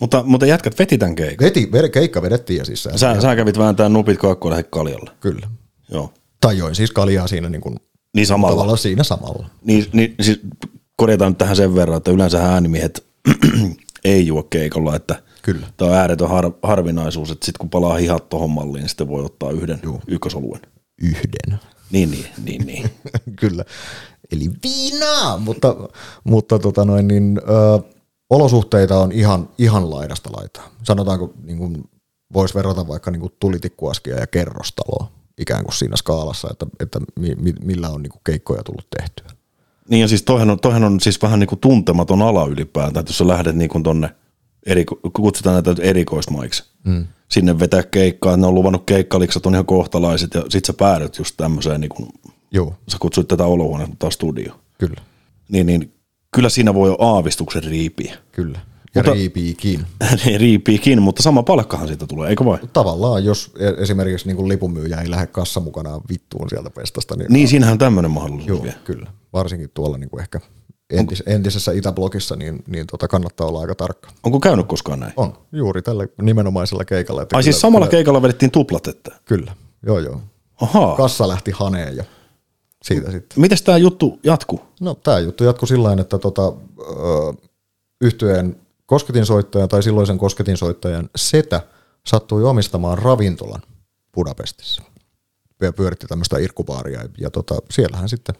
mutta, mutta jätkät veti tämän keikan. Veti, keikka vedettiin ja siis. Sä, sä kävit vääntää nupit kaakkoon lähde kaljalle. Kyllä. Joo. Tai join siis kaljaa siinä niin kuin, niin samalla. Tavallaan siinä samalla. Niin, niin siis korjataan nyt tähän sen verran, että yleensä äänimiehet ei juo keikolla, että Kyllä. tämä on ääretön har, harvinaisuus, että sitten kun palaa hihat tuohon malliin, niin sitten voi ottaa yhden Joo. ykkösoluen. Yhden. Niin, niin, niin, niin. Kyllä. Eli viinaa, mutta, mutta tota noin, niin, ö, olosuhteita on ihan, ihan laidasta laitaa. Sanotaanko, niin kuin voisi verrata vaikka niin kuin tulitikkuaskia ja kerrostaloa ikään kuin siinä skaalassa, että, että mi, mi, millä on niin kuin keikkoja tullut tehtyä. Niin ja siis toihan on, toihan on siis vähän niin kuin tuntematon ala ylipäätään, että jos sä lähdet niin kuin tonne, eriko, kutsutaan näitä erikoismaiksi, mm. sinne vetää keikkaa, ne on luvannut keikkaliksat on ihan kohtalaiset ja sit sä päädyt just tämmöiseen, niin kuin, Joo. sä kutsuit tätä olohuonetta taas studio. Kyllä. Niin, niin kyllä siinä voi jo aavistuksen riipiä. Kyllä. Ja mutta, riipiikin. riipiikin, mutta sama palkkahan siitä tulee, eikö vai? Tavallaan, jos e- esimerkiksi niin lipunmyyjä ei lähde kassa mukanaan vittuun sieltä pestasta. Niin, niin siinähän on tämmöinen mahdollisuus Joo, vielä. kyllä. Varsinkin tuolla niin kuin ehkä entis, entisessä Itäblogissa, niin, niin tota kannattaa olla aika tarkka. Onko käynyt koskaan näin? On, juuri tällä nimenomaisella keikalla. Että Ai siis samalla kyllä, keikalla vedettiin tuplat, että? Kyllä, joo joo. Ahaa. Kassa lähti haneen ja siitä sitten. Mites tämä juttu jatkuu? No tämä juttu jatkuu sillä että tota, yhtyeen kosketinsoittajan tai silloisen kosketinsoittajan setä sattui omistamaan ravintolan Budapestissa. Ja pyöritti tämmöistä irkkubaaria ja tota, siellähän sitten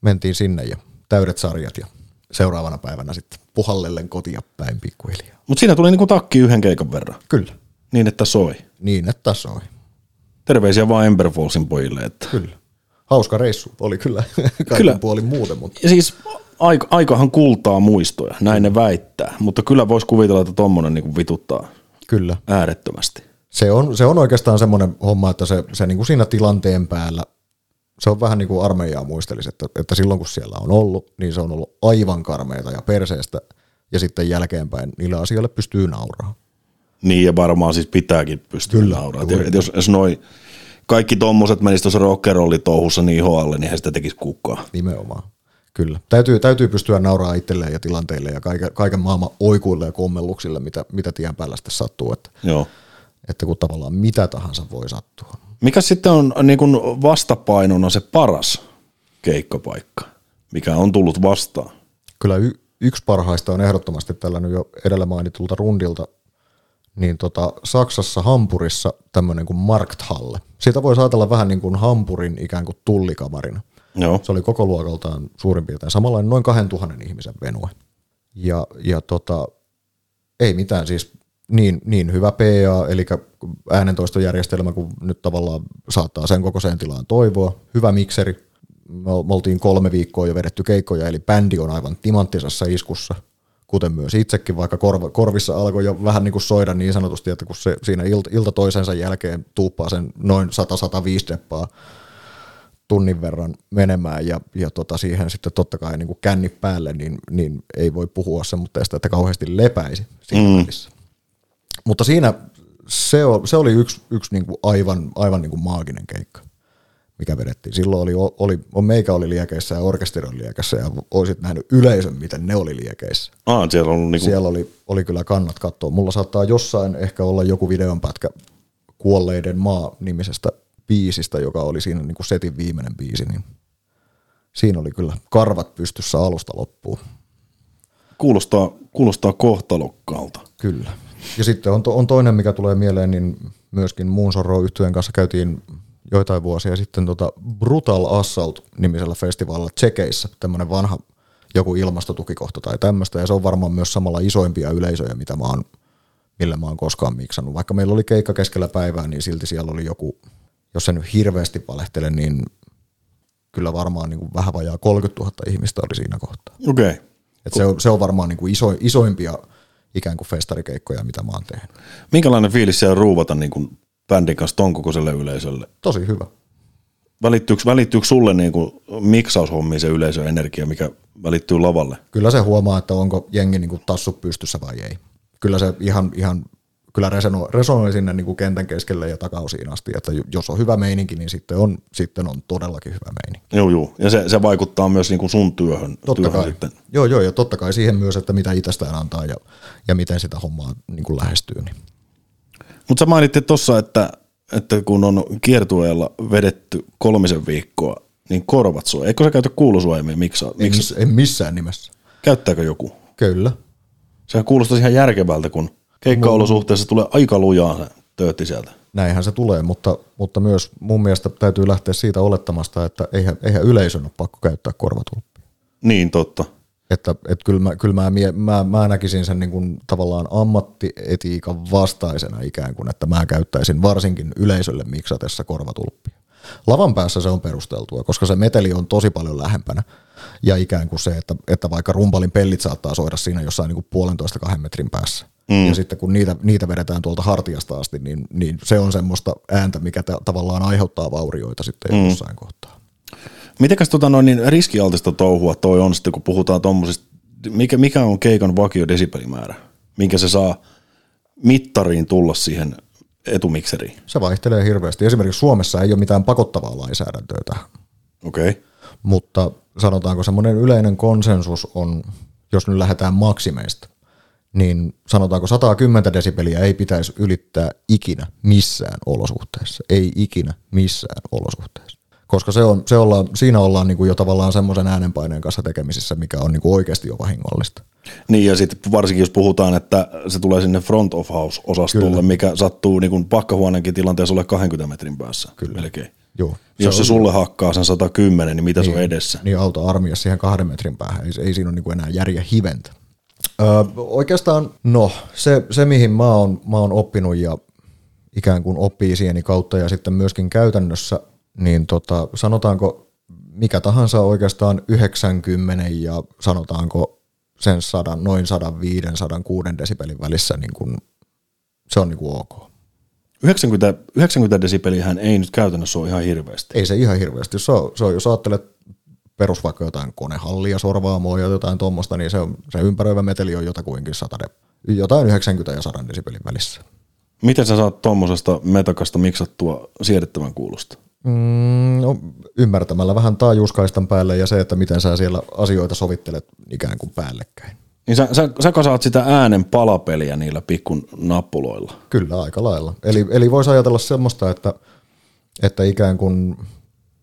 mentiin sinne ja täydet sarjat ja seuraavana päivänä sitten puhallellen kotia päin pikkuhiljaa. Mutta siinä tuli niinku takki yhden keikan verran. Kyllä. Niin, että soi. Niin, että soi. Terveisiä vaan Ember Fallsin pojille. Että. Kyllä. Hauska reissu oli kyllä kaiken kyllä. puolin muuten. Mutta. Ja siis aika, aikahan kultaa muistoja, näin ne väittää, mutta kyllä voisi kuvitella, että tuommoinen niin vituttaa kyllä. äärettömästi. Se on, se on oikeastaan semmoinen homma, että se, se niin kuin siinä tilanteen päällä, se on vähän niin kuin armeijaa muistelisi, että, että silloin kun siellä on ollut, niin se on ollut aivan karmeita ja perseestä, ja sitten jälkeenpäin niille asioille pystyy nauraa. Niin, ja varmaan siis pitääkin pystyä nauraa. Jos, jos noi kaikki tommoset menisivät tuossa rockerollitouhussa niin ihoalle, niin he sitä tekisi kukaan. Nimenomaan. Kyllä. Täytyy, täytyy pystyä nauraa itselleen ja tilanteille ja kaiken, kaiken maailman oikuille ja kommelluksille, mitä, mitä tien päällä sitten sattuu. Että, Joo. että kun tavallaan mitä tahansa voi sattua. Mikä sitten on niin kun vastapainona se paras keikkapaikka, mikä on tullut vastaan? Kyllä y- yksi parhaista on ehdottomasti tällä nyt jo edellä mainitulta rundilta, niin tota, Saksassa Hampurissa tämmöinen kuin Markthalle. Siitä voi ajatella vähän niin kuin Hampurin ikään kuin tullikamarina. Joo. Se oli koko luokaltaan suurin piirtein samanlainen noin 2000 ihmisen venue. Ja, ja tota, ei mitään siis niin, niin hyvä PA, eli äänentoistojärjestelmä, kun nyt tavallaan saattaa sen koko sen tilaan toivoa. Hyvä mikseri. Me oltiin kolme viikkoa jo vedetty keikkoja, eli bändi on aivan timanttisessa iskussa, kuten myös itsekin, vaikka korva, korvissa alkoi jo vähän niin kuin soida niin sanotusti, että kun se siinä ilta, ilta toisensa jälkeen tuuppaa sen noin 100-105 deppaa tunnin verran menemään ja, ja tota siihen sitten totta kai niin kuin känni päälle, niin, niin ei voi puhua semmoista, että kauheasti lepäisi siinä mm. välissä. Mutta siinä se, on, se oli yksi, yksi niin kuin aivan, aivan niin kuin maaginen keikka, mikä vedettiin. Silloin oli, oli, on meikä oli liekeissä ja orkesteri oli liekeissä ja olisit nähnyt yleisön, miten ne oli liekeissä. Ah, siellä, on niin kuin... siellä oli, oli kyllä kannat katsoa. Mulla saattaa jossain ehkä olla joku videonpätkä Kuolleiden maa-nimisestä biisistä, joka oli siinä niin kuin setin viimeinen biisi, niin siinä oli kyllä karvat pystyssä alusta loppuun. Kuulostaa, kuulostaa kohtalokkaalta. Kyllä. Ja sitten on, to, on toinen, mikä tulee mieleen, niin myöskin Moonsorrow yhtyeen kanssa käytiin joitain vuosia sitten tota Brutal Assault-nimisellä festivaalilla Tsekeissä, tämmöinen vanha joku ilmastotukikohta tai tämmöistä, ja se on varmaan myös samalla isoimpia yleisöjä, mitä mä oon, millä mä oon koskaan miksannut. Vaikka meillä oli keikka keskellä päivää, niin silti siellä oli joku, jos se nyt hirveästi valehtele, niin kyllä varmaan niin kuin vähän vajaa 30 000 ihmistä oli siinä kohtaa. Okei. Okay. Et se, on, se on varmaan niin kuin iso, isoimpia ikään kuin festarikeikkoja, mitä mä oon tehnyt. Minkälainen fiilis se on ruuvata niin kuin bändin kanssa ton kokoiselle yleisölle? Tosi hyvä. Välittyykö, välittyykö sulle niin kuin miksaushommiin se yleisöenergia, mikä välittyy lavalle? Kyllä se huomaa, että onko jengi niin kuin tassu pystyssä vai ei. Kyllä se ihan, ihan kyllä resonoi, resonoi sinne niin kuin kentän keskelle ja takaosiin asti, että jos on hyvä meininki, niin sitten on, sitten on todellakin hyvä meininki. Joo, joo. Ja se, se vaikuttaa myös niin kuin sun työhön. Totta työhön kai. Sitten. Joo, joo, ja totta kai siihen myös, että mitä itsestään antaa ja, ja miten sitä hommaa niin kuin lähestyy. Niin. Mutta sä mainittiin tuossa, että, että kun on kiertueella vedetty kolmisen viikkoa, niin korvat sua. Eikö sä käytä kuulusuojamia? Miksi, miksi? En, en missään nimessä. Käyttääkö joku? Kyllä. Sehän kuulostaa ihan järkevältä, kun keikkaolosuhteessa tulee aika lujaa se töötti sieltä. Näinhän se tulee, mutta, mutta myös mun mielestä täytyy lähteä siitä olettamasta, että eihän, eihän yleisön ole pakko käyttää korvatulppia. Niin, totta. Että, että kyllä, mä, kyllä mä, mä, mä näkisin sen niin kuin tavallaan ammattietiikan vastaisena ikään kuin, että mä käyttäisin varsinkin yleisölle miksatessa korvatulppia. Lavan päässä se on perusteltua, koska se meteli on tosi paljon lähempänä. Ja ikään kuin se, että, että vaikka rumpalin pellit saattaa soida siinä jossain niin kuin puolentoista kahden metrin päässä. Mm. Ja sitten kun niitä, niitä vedetään tuolta hartiasta asti, niin, niin se on semmoista ääntä, mikä ta- tavallaan aiheuttaa vaurioita sitten mm. jossain kohtaa. Mitenkäs tota noin, niin riskialtista touhua toi on sitten, kun puhutaan tuommoisista, mikä, mikä on keikan vakio desibelimäärä, minkä se saa mittariin tulla siihen etumikseriin? Se vaihtelee hirveästi. Esimerkiksi Suomessa ei ole mitään pakottavaa lainsäädäntöä tähän. Okei. Okay. Mutta sanotaanko semmoinen yleinen konsensus on, jos nyt lähdetään maksimeista, niin sanotaanko 110 desibeliä ei pitäisi ylittää ikinä missään olosuhteessa. Ei ikinä missään olosuhteessa. Koska se on, se ollaan, siinä ollaan niin kuin jo tavallaan semmoisen äänenpaineen kanssa tekemisissä, mikä on niin kuin oikeasti jo vahingollista. Niin ja sitten varsinkin jos puhutaan, että se tulee sinne front of house osastolle, Kyllä. mikä sattuu niin kuin pakkahuoneenkin tilanteessa ole 20 metrin päässä Kyllä. melkein. Joo. Se jos se sulle hakkaa sen 110, niin mitä niin, se on edessä? Niin auto armiassa siihen kahden metrin päähän, ei, ei siinä ole niin enää järjä hiventä. Öö, oikeastaan, no, se, se mihin mä oon, mä oon oppinut ja ikään kuin oppii sieni kautta ja sitten myöskin käytännössä, niin tota, sanotaanko mikä tahansa oikeastaan 90 ja sanotaanko sen 100, noin 105, 106 desibelin välissä, niin kuin, se on niin kuin ok. 90, 90 desibeliä ei nyt käytännössä ole ihan hirveästi. Ei se ihan hirveästi. Se on, se on jos ajattelet perus vaikka jotain konehallia, sorvaamoa ja jotain tuommoista, niin se, on, se ympäröivä meteli on jotakuinkin 100, jotain 90 ja 100 desibelin välissä. Miten sä saat tuommoisesta metakasta miksattua siedettävän kuulosta? Mm, no, ymmärtämällä vähän taajuuskaistan päälle ja se, että miten sä siellä asioita sovittelet ikään kuin päällekkäin. Niin sä, sä, sä kasaat sitä äänen palapeliä niillä pikkun nappuloilla. Kyllä, aika lailla. Eli, eli voisi ajatella semmoista, että, että ikään kuin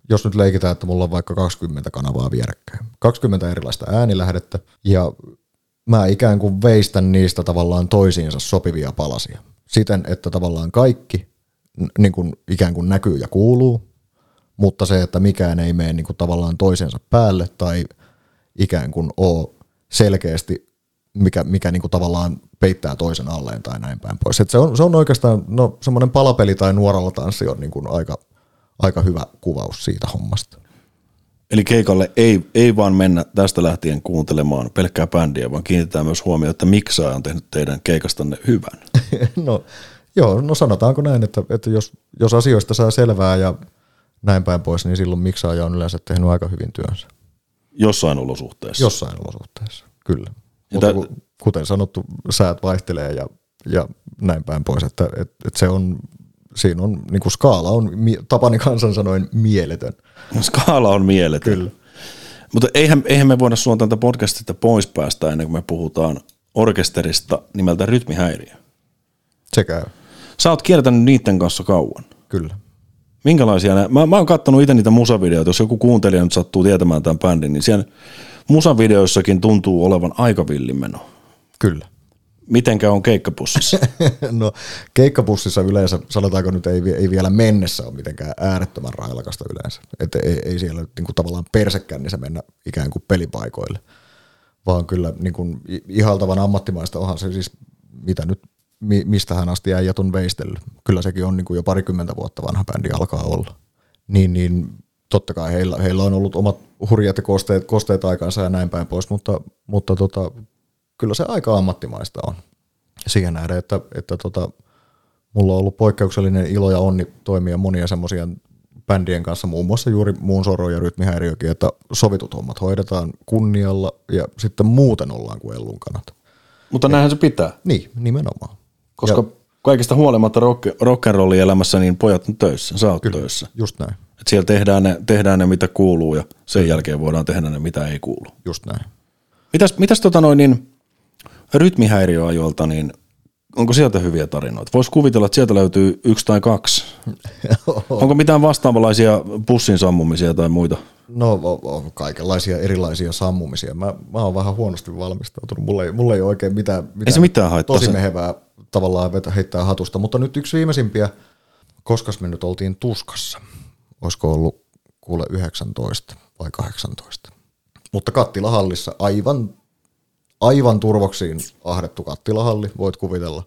jos nyt leikitään, että mulla on vaikka 20 kanavaa vierekkäin, 20 erilaista äänilähdettä, ja mä ikään kuin veistän niistä tavallaan toisiinsa sopivia palasia. Siten, että tavallaan kaikki niin kuin ikään kuin näkyy ja kuuluu, mutta se, että mikään ei mene niin kuin tavallaan toisensa päälle tai ikään kuin ole selkeästi, mikä, mikä niin kuin tavallaan peittää toisen alleen tai näin päin pois. Et se, on, se on oikeastaan, no semmoinen palapeli tai nuoralla tanssi on niin kuin aika, aika hyvä kuvaus siitä hommasta. Eli keikalle ei, ei vaan mennä tästä lähtien kuuntelemaan pelkkää bändiä, vaan kiinnitetään myös huomioon, että miksaaja on tehnyt teidän keikastanne hyvän. no joo, no sanotaanko näin, että, että jos, jos asioista saa selvää ja näin päin pois, niin silloin miksaaja on yleensä tehnyt aika hyvin työnsä. Jossain olosuhteessa. Jossain olosuhteessa, kyllä. Mutta tä- kuten sanottu, säät vaihtelee ja, ja näin päin pois, että, että, että se on siinä on, niin kuin skaala on, Tapani kansan sanoin, mieletön. Skaala on mieletön. Kyllä. Mutta eihän, eihän me voida suon tältä podcastista pois päästä ennen kuin me puhutaan orkesterista nimeltä Rytmihäiriö. Se käy. Sä oot kiertänyt niiden kanssa kauan. Kyllä. Minkälaisia ne? Mä, mä oon kattonut itse niitä musavideoita, jos joku kuuntelija nyt sattuu tietämään tämän bändin, niin siellä musavideoissakin tuntuu olevan aika villimeno. Kyllä. Mitenkä on keikkapussissa? no keikkapussissa yleensä, sanotaanko nyt ei, ei vielä mennessä ole mitenkään äärettömän railakasta yleensä. Että ei, ei siellä niin kuin tavallaan persekännissä mennä ikään kuin pelipaikoille, vaan kyllä niin kuin ihaltavan ammattimaista onhan se siis, mitä nyt, mistä hän asti äijät on veistellyt. Kyllä sekin on niin kuin jo parikymmentä vuotta vanha bändi alkaa olla. Niin, niin totta kai heillä, heillä on ollut omat hurjat ja kosteet, kosteet aikansa ja näin päin pois, mutta, mutta tota, kyllä se aika ammattimaista on siihen nähden, että, että tota, mulla on ollut poikkeuksellinen ilo ja onni toimia monia semmoisia bändien kanssa, muun muassa juuri muun soro ja rytmihäiriökin, että sovitut hommat hoidetaan kunnialla ja sitten muuten ollaan kuin ellun kanat. Mutta näinhän se pitää. Niin, nimenomaan. Koska ja, kaikista huolimatta rock, rock'n'rolli elämässä, niin pojat on töissä, sä oot kyllä, töissä. just näin. Et siellä tehdään ne, tehdään ne, mitä kuuluu ja sen jälkeen voidaan tehdä ne, mitä ei kuulu. Just näin. Mitäs, mitäs tota noin, niin, rytmihäiriöajoilta, niin onko sieltä hyviä tarinoita? Voisi kuvitella, että sieltä löytyy yksi tai kaksi. onko mitään vastaavanlaisia pussin sammumisia tai muita? No on kaikenlaisia erilaisia sammumisia. Mä, mä oon vähän huonosti valmistautunut. Mulla ei, mulla ei oikein mitään, mitään ei se mitään haittaa tosi mehevää tavallaan vetä, heittää hatusta. Mutta nyt yksi viimeisimpiä, koska me nyt oltiin tuskassa. Olisiko ollut kuule 19 vai 18. Mutta kattilahallissa aivan aivan turvoksiin ahdettu kattilahalli, voit kuvitella.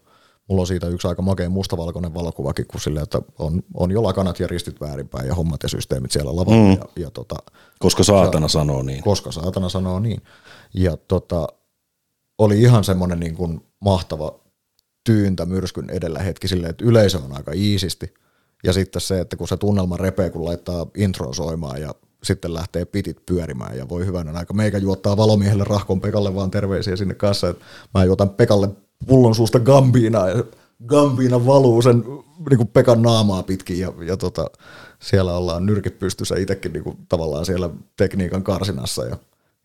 Mulla on siitä yksi aika makea mustavalkoinen valokuvakin, kun sille, että on, on jo lakanat ja ristit väärinpäin ja hommat ja systeemit siellä lavalla. Mm. Ja, ja tota, koska saatana se, sanoo niin. Koska saatana sanoo niin. Ja tota, oli ihan semmoinen niin kuin mahtava tyyntä myrskyn edellä hetki silleen, että yleisö on aika iisisti. Ja sitten se, että kun se tunnelma repee, kun laittaa intro soimaan ja sitten lähtee pitit pyörimään ja voi hyvänä aika. Meikä juottaa valomiehelle Rahkon Pekalle vaan terveisiä sinne kanssa, että mä juotan Pekalle pullon suusta Gambiinaa ja Gambiina valuu sen niin kuin Pekan naamaa pitkin ja, ja tota, siellä ollaan nyrkit pystyssä itsekin niin kuin, tavallaan siellä tekniikan karsinassa ja,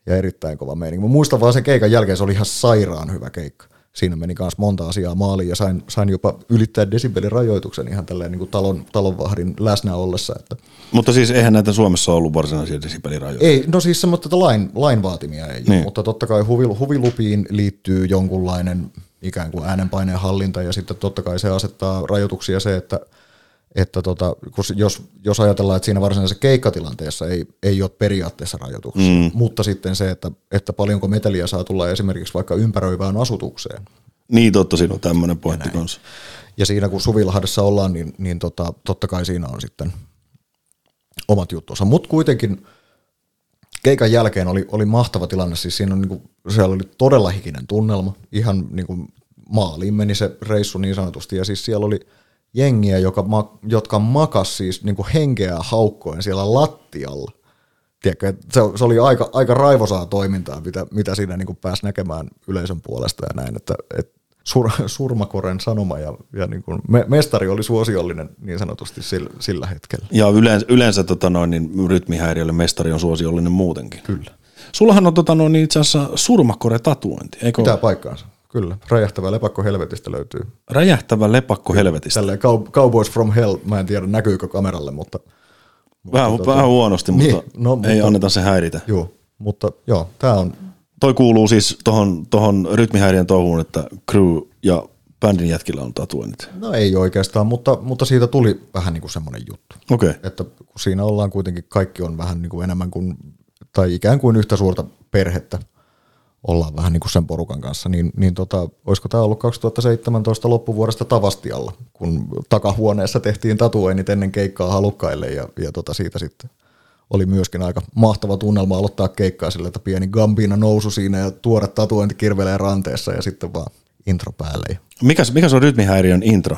ja erittäin kova meininki. Mä muistan vaan sen keikan jälkeen, se oli ihan sairaan hyvä keikka siinä meni myös monta asiaa maaliin ja sain, sain jopa ylittää desibelirajoituksen ihan tälleen niin kuin talon, talonvahdin läsnä ollessa. Että. Mutta siis eihän näitä Suomessa ollut varsinaisia desibelirajoituksia? Ei, no siis semmoista lain, lain vaatimia ei niin. mutta totta kai huvi, huvilupiin liittyy jonkunlainen ikään kuin äänenpaineen hallinta ja sitten totta kai se asettaa rajoituksia se, että – että tota, jos, jos ajatellaan, että siinä varsinaisessa keikkatilanteessa ei, ei ole periaatteessa rajoituksia, mm. mutta sitten se, että, että paljonko meteliä saa tulla esimerkiksi vaikka ympäröivään asutukseen. Niin totta, siinä on tämmöinen pointti kanssa. Ja siinä kun Suvilahdessa ollaan, niin, niin tota, totta kai siinä on sitten omat juttunsa. Mutta kuitenkin keikan jälkeen oli, oli mahtava tilanne, siis siinä on niin kuin, siellä oli todella hikinen tunnelma, ihan niin kuin maaliin meni se reissu niin sanotusti, ja siis siellä oli – jengiä, joka, jotka makas siis niin kuin henkeä haukkoen siellä lattialla. Tiedätkö, se, se, oli aika, aika raivosaa toimintaa, mitä, mitä siinä niin kuin pääsi näkemään yleisön puolesta ja näin, että, että sur, surmakoren sanoma ja, ja niin kuin me, mestari oli suosiollinen niin sanotusti sillä, sillä hetkellä. Ja yleensä, yleensä tota noin, niin rytmihäiriölle mestari on suosiollinen muutenkin. Kyllä. Sullahan on tota noin, niin itse asiassa surmakore-tatuointi, eikö Pitää paikkaansa. Kyllä, räjähtävä lepakko helvetistä löytyy. Räjähtävä lepakko helvetistä. Tälleen Cowboys from Hell, mä en tiedä näkyykö kameralle, mutta... Vähän, mutta vähän huonosti, mutta niin, no, ei mutta, anneta se häiritä. Joo, mutta joo, tämä on... Toi kuuluu siis tohon, tohon rytmihäiriön touhuun, että crew ja bändin jätkillä on tatuoinnit. No ei oikeastaan, mutta, mutta siitä tuli vähän niin kuin semmoinen juttu. Okei. Okay. Että kun siinä ollaan kuitenkin, kaikki on vähän niin kuin enemmän kuin, tai ikään kuin yhtä suurta perhettä, ollaan vähän niin kuin sen porukan kanssa, niin, niin tota, olisiko tämä ollut 2017 loppuvuodesta Tavastialla, kun takahuoneessa tehtiin tatuoinnit ennen keikkaa halukkaille ja, ja tota siitä sitten oli myöskin aika mahtava tunnelma aloittaa keikkaa sillä, että pieni Gambina nousu siinä ja tuore tatuointi kirvelee ranteessa ja sitten vaan intro päälle. Mikäs, mikä on rytmihäiriön intro?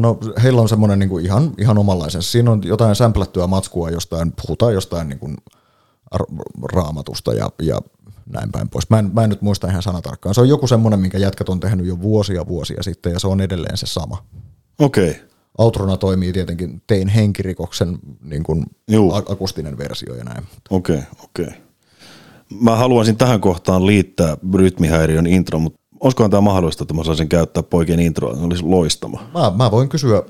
No heillä on semmoinen niin kuin ihan, ihan omanlaisensa. Siinä on jotain sämplättyä matskua jostain, puhutaan jostain niin kuin raamatusta ja, ja näin päin pois. Mä en, mä en nyt muista ihan sanatarkkaan. Se on joku semmoinen, minkä jätkät on tehnyt jo vuosia vuosia sitten, ja se on edelleen se sama. Okei. Okay. Outrona toimii tietenkin Tein henkirikoksen niin kuin akustinen versio ja näin. Okei, okay, okei. Okay. Mä haluaisin tähän kohtaan liittää rytmihäiriön intro, mutta olisikohan tämä mahdollista, että mä saisin käyttää poikien introa? Se olisi loistava. Mä, mä voin kysyä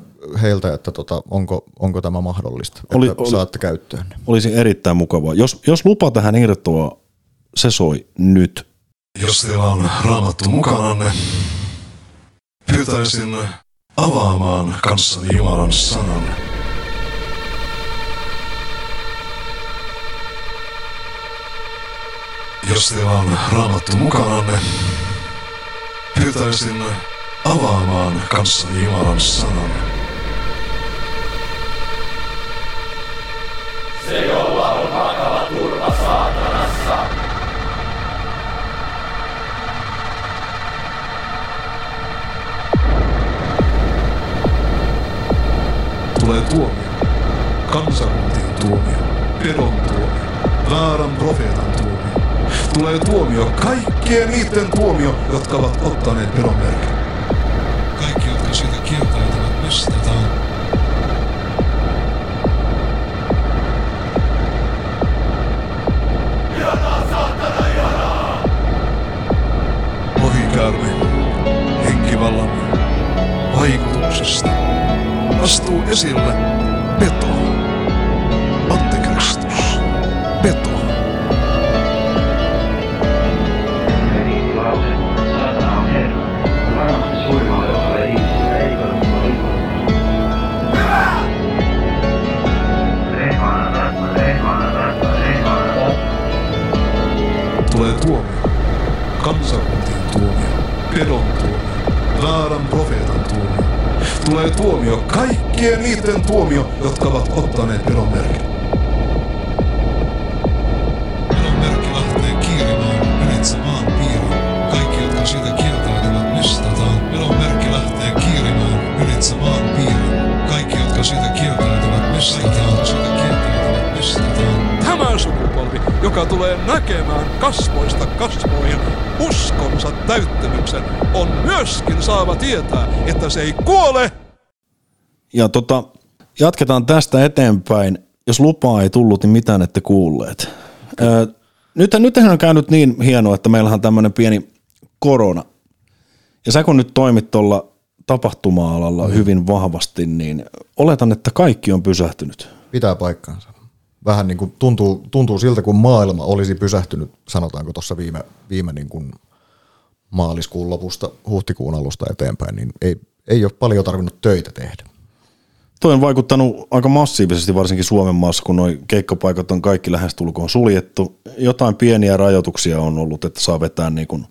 heiltä, että tota, onko, onko tämä mahdollista, oli, että oli, saatte käyttöön. Olisi erittäin mukavaa. Jos, jos lupa tähän irtoa se soi nyt. Jos teillä on raamattu mukananne, Pyytäisin avaamaan kanssani Jumalan sanan. Jos teillä on raamattu mukananne, pyytäisin avaamaan kanssani Jumalan sanan. Tulee tuomio. Kansakuntien tuomio. Pedon tuomio. Väärän profeetan tuomio. Tulee tuomio. Kaikkien niiden tuomio, jotka ovat ottaneet pedon merkin. Kaikki, jotka siitä kieltäytyvät, pistetään. Ohikäymme henkivallan vaikutuksesta astuu esille peto. Antikristus. Peto. Tulee tuomio. Kansakuntien tuomio. Pedon tuomio. Väärän profeetan tuomio. Tulee tuomio. Kaikkien niiden tuomio, jotka ovat ottaneet pedon merkin. Joka tulee näkemään kasvoista kasvoihin uskonsa täyttymyksen, on myöskin saava tietää, että se ei kuole, Ja tota, jatketaan tästä eteenpäin. Jos lupaa ei tullut, niin mitään ette kuulleet. Öö, nyt, nythän on käynyt niin hienoa, että meillähän on tämmöinen pieni korona. Ja sä kun nyt toimit tuolla tapahtuma-alalla mm. hyvin vahvasti, niin oletan, että kaikki on pysähtynyt. Pitää paikkaansa. Vähän niin kuin tuntuu, tuntuu siltä, kun maailma olisi pysähtynyt, sanotaanko tuossa viime, viime niin kuin maaliskuun lopusta huhtikuun alusta eteenpäin, niin ei, ei ole paljon tarvinnut töitä tehdä. Toi on vaikuttanut aika massiivisesti, varsinkin Suomen maassa, kun nuo keikkapaikat on kaikki lähestulkoon suljettu. Jotain pieniä rajoituksia on ollut, että saa vetää niin kuin,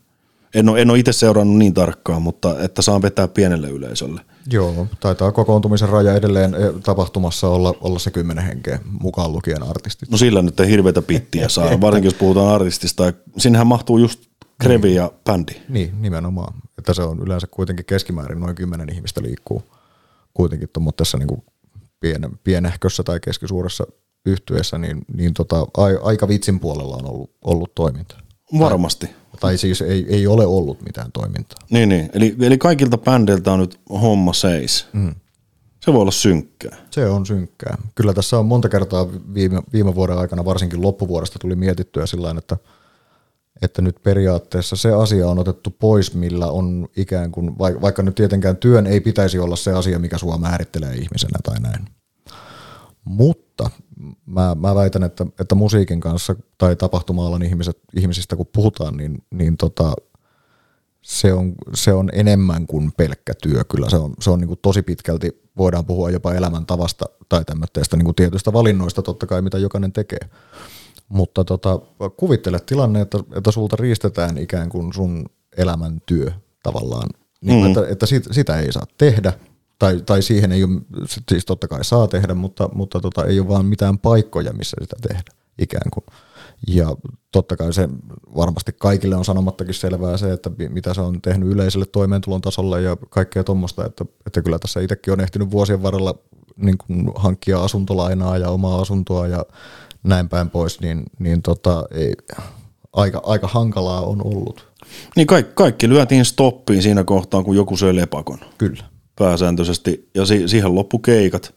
en ole, en ole itse seurannut niin tarkkaan, mutta että saa vetää pienelle yleisölle. Joo, taitaa kokoontumisen raja edelleen eh, tapahtumassa olla, olla se kymmenen henkeä, mukaan lukien artistit. No sillä nyt ei hirveätä pittiä saa, varsinkin jos puhutaan artistista. Sinnehän mahtuu just Krevi ja bändi. Niin, nimenomaan. Että se on yleensä kuitenkin keskimäärin noin kymmenen ihmistä liikkuu kuitenkin tuommoisessa niin pien, pienehkössä tai keskisuuressa yhtyessä, niin, niin tota, ai, aika vitsin puolella on ollut, ollut toiminta. Varmasti. Tai siis ei, ei ole ollut mitään toimintaa. Niin, niin. Eli, eli kaikilta bändeiltä on nyt homma seis. Mm. Se voi olla synkkää. Se on synkkää. Kyllä tässä on monta kertaa viime, viime vuoden aikana, varsinkin loppuvuodesta tuli mietittyä sillä että, että nyt periaatteessa se asia on otettu pois, millä on ikään kuin, vaikka nyt tietenkään työn ei pitäisi olla se asia, mikä sua määrittelee ihmisenä tai näin. Mutta mä, mä väitän, että, että musiikin kanssa tai tapahtuma-alan ihmiset, ihmisistä kun puhutaan, niin, niin tota, se, on, se on enemmän kuin pelkkä työ. Kyllä se on, se on niin kuin tosi pitkälti, voidaan puhua jopa elämäntavasta tai tämmöistä niin kuin tietyistä valinnoista totta kai, mitä jokainen tekee. Mutta tota, kuvittele tilanne, että, että sulta riistetään ikään kuin sun elämäntyö tavallaan. Niin, mm. että, että sit, sitä ei saa tehdä, tai, tai siihen ei ole, siis totta kai saa tehdä, mutta, mutta tota, ei ole vaan mitään paikkoja, missä sitä tehdä ikään kuin. Ja totta kai se varmasti kaikille on sanomattakin selvää se, että mitä se on tehnyt yleiselle toimeentulon tasolle ja kaikkea tuommoista, että, että kyllä tässä itsekin on ehtinyt vuosien varrella niin kuin hankkia asuntolainaa ja omaa asuntoa ja näin päin pois, niin, niin tota, ei, aika, aika hankalaa on ollut. Niin kaikki, kaikki lyötiin stoppiin siinä kohtaa, kun joku söi lepakon. Kyllä. Pääsääntöisesti, ja si- siihen loppu keikat.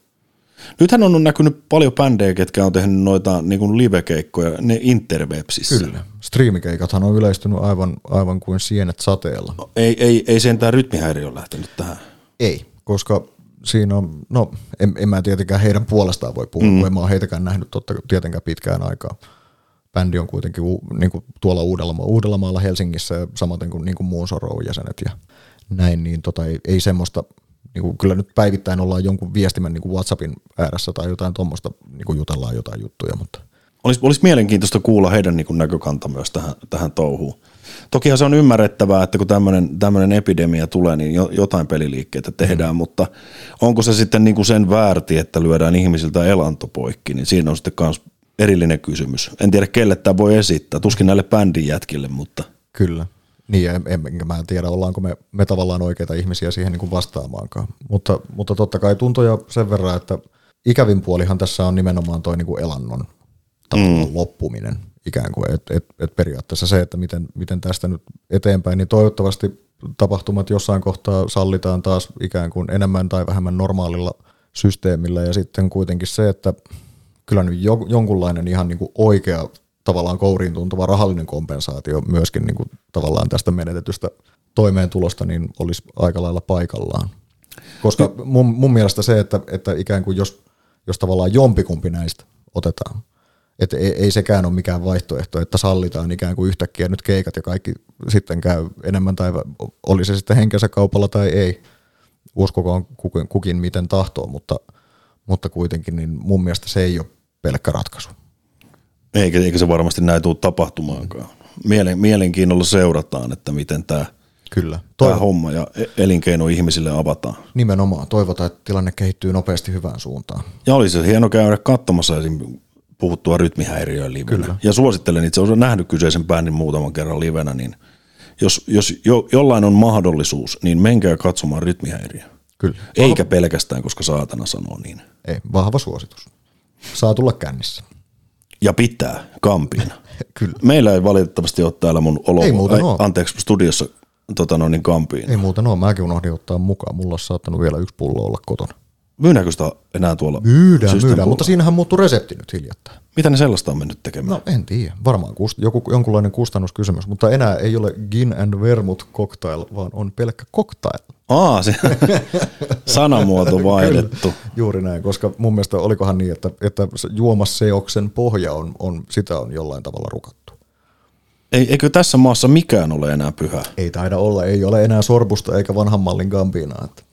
Nythän on näkynyt paljon bändejä, ketkä on tehnyt noita niin kuin live-keikkoja, ne interwebsissä. Kyllä. Striimikeikathan on yleistynyt aivan, aivan kuin sienet sateella. Ei, ei, ei sentään rytmihäiriö lähtenyt tähän. Ei, koska siinä on, no en, en mä tietenkään heidän puolestaan voi puhua, mm. kun en mä ole heitäkään nähnyt totta, tietenkään pitkään aikaa. Bändi on kuitenkin u, niin kuin tuolla Uudellamaalla, Uudellamaalla Helsingissä ja samaten kuin, niin kuin muun Sorrow jäsenet ja näin, niin tota, ei, ei semmoista, niin kuin, kyllä nyt päivittäin ollaan jonkun viestimen niin kuin WhatsAppin ääressä tai jotain tuommoista, niin kuin jutellaan jotain juttuja, mutta Olisi, olisi mielenkiintoista kuulla heidän niin kuin näkökanta myös tähän, tähän touhuun. Tokihan se on ymmärrettävää, että kun tämmöinen, tämmöinen epidemia tulee, niin jo, jotain peliliikkeitä tehdään, mm. mutta onko se sitten niin kuin sen väärti, että lyödään ihmisiltä elanto poikki, niin siinä on sitten myös erillinen kysymys. En tiedä, kelle tämä voi esittää, tuskin näille bändin jätkille, mutta Kyllä. Niin, en, en, enkä mä en tiedä, ollaanko me, me tavallaan oikeita ihmisiä siihen niin kuin vastaamaankaan. Mutta, mutta totta kai tuntoja sen verran, että ikävin puolihan tässä on nimenomaan toi niin kuin elannon tavallaan loppuminen ikään kuin. Et, et, et periaatteessa se, että miten, miten tästä nyt eteenpäin, niin toivottavasti tapahtumat jossain kohtaa sallitaan taas ikään kuin enemmän tai vähemmän normaalilla systeemillä ja sitten kuitenkin se, että kyllä nyt jo, jonkunlainen ihan niin kuin oikea tavallaan kouriin tuntuva rahallinen kompensaatio myöskin niin kuin tavallaan tästä menetetystä toimeentulosta niin olisi aika lailla paikallaan. Koska mun, mun mielestä se, että, että ikään kuin jos, jos tavallaan jompikumpi näistä otetaan, että ei, ei sekään ole mikään vaihtoehto, että sallitaan ikään kuin yhtäkkiä nyt keikat ja kaikki sitten käy enemmän tai oli se sitten henkensä kaupalla tai ei, uskokoon kukin, kukin miten tahtoo, mutta, mutta kuitenkin niin mun mielestä se ei ole pelkkä ratkaisu. Eikä, eikä se varmasti näin tule tapahtumaankaan. Mielen, mielenkiinnolla seurataan, että miten tämä, Kyllä. tämä Toivo, homma ja e- elinkeino ihmisille avataan. nimenomaan. Toivotaan, että tilanne kehittyy nopeasti hyvään suuntaan. Ja oli se hieno käydä katsomassa esim. puhuttua rytmihäiriöä livenä. Kyllä. Ja suosittelen itse, olen nähnyt kyseisen bändin muutaman kerran livenä, niin jos, jos jo, jollain on mahdollisuus, niin menkää katsomaan rytmihäiriö. Kyllä. Eikä pelkästään, koska saatana sanoo niin. Ei, vahva suositus. Saa tulla kännissä. Ja pitää kampiina. Kyllä. Meillä ei valitettavasti ole täällä mun olo, Ei muuten ai, anteeksi, studiossa tota no, niin kampiin. Ei muuta, no mäkin unohdin ottaa mukaan. Mulla olisi saattanut vielä yksi pullo olla kotona. Myydäänkö sitä enää tuolla? Myydään, myydään, puolella? mutta siinähän muuttui resepti nyt hiljattain. Mitä ne sellaista on mennyt tekemään? No en tiedä, varmaan kust, joku, jonkunlainen kustannuskysymys, mutta enää ei ole gin and vermouth cocktail, vaan on pelkkä cocktail. Aa, se sanamuoto vaihdettu. Kyllä, juuri näin, koska mun mielestä olikohan niin, että, että se juomasseoksen pohja on, on, sitä on jollain tavalla rukattu. Ei, eikö tässä maassa mikään ole enää pyhä? Ei taida olla, ei ole enää sorbusta eikä vanhan mallin gambiinaa. Että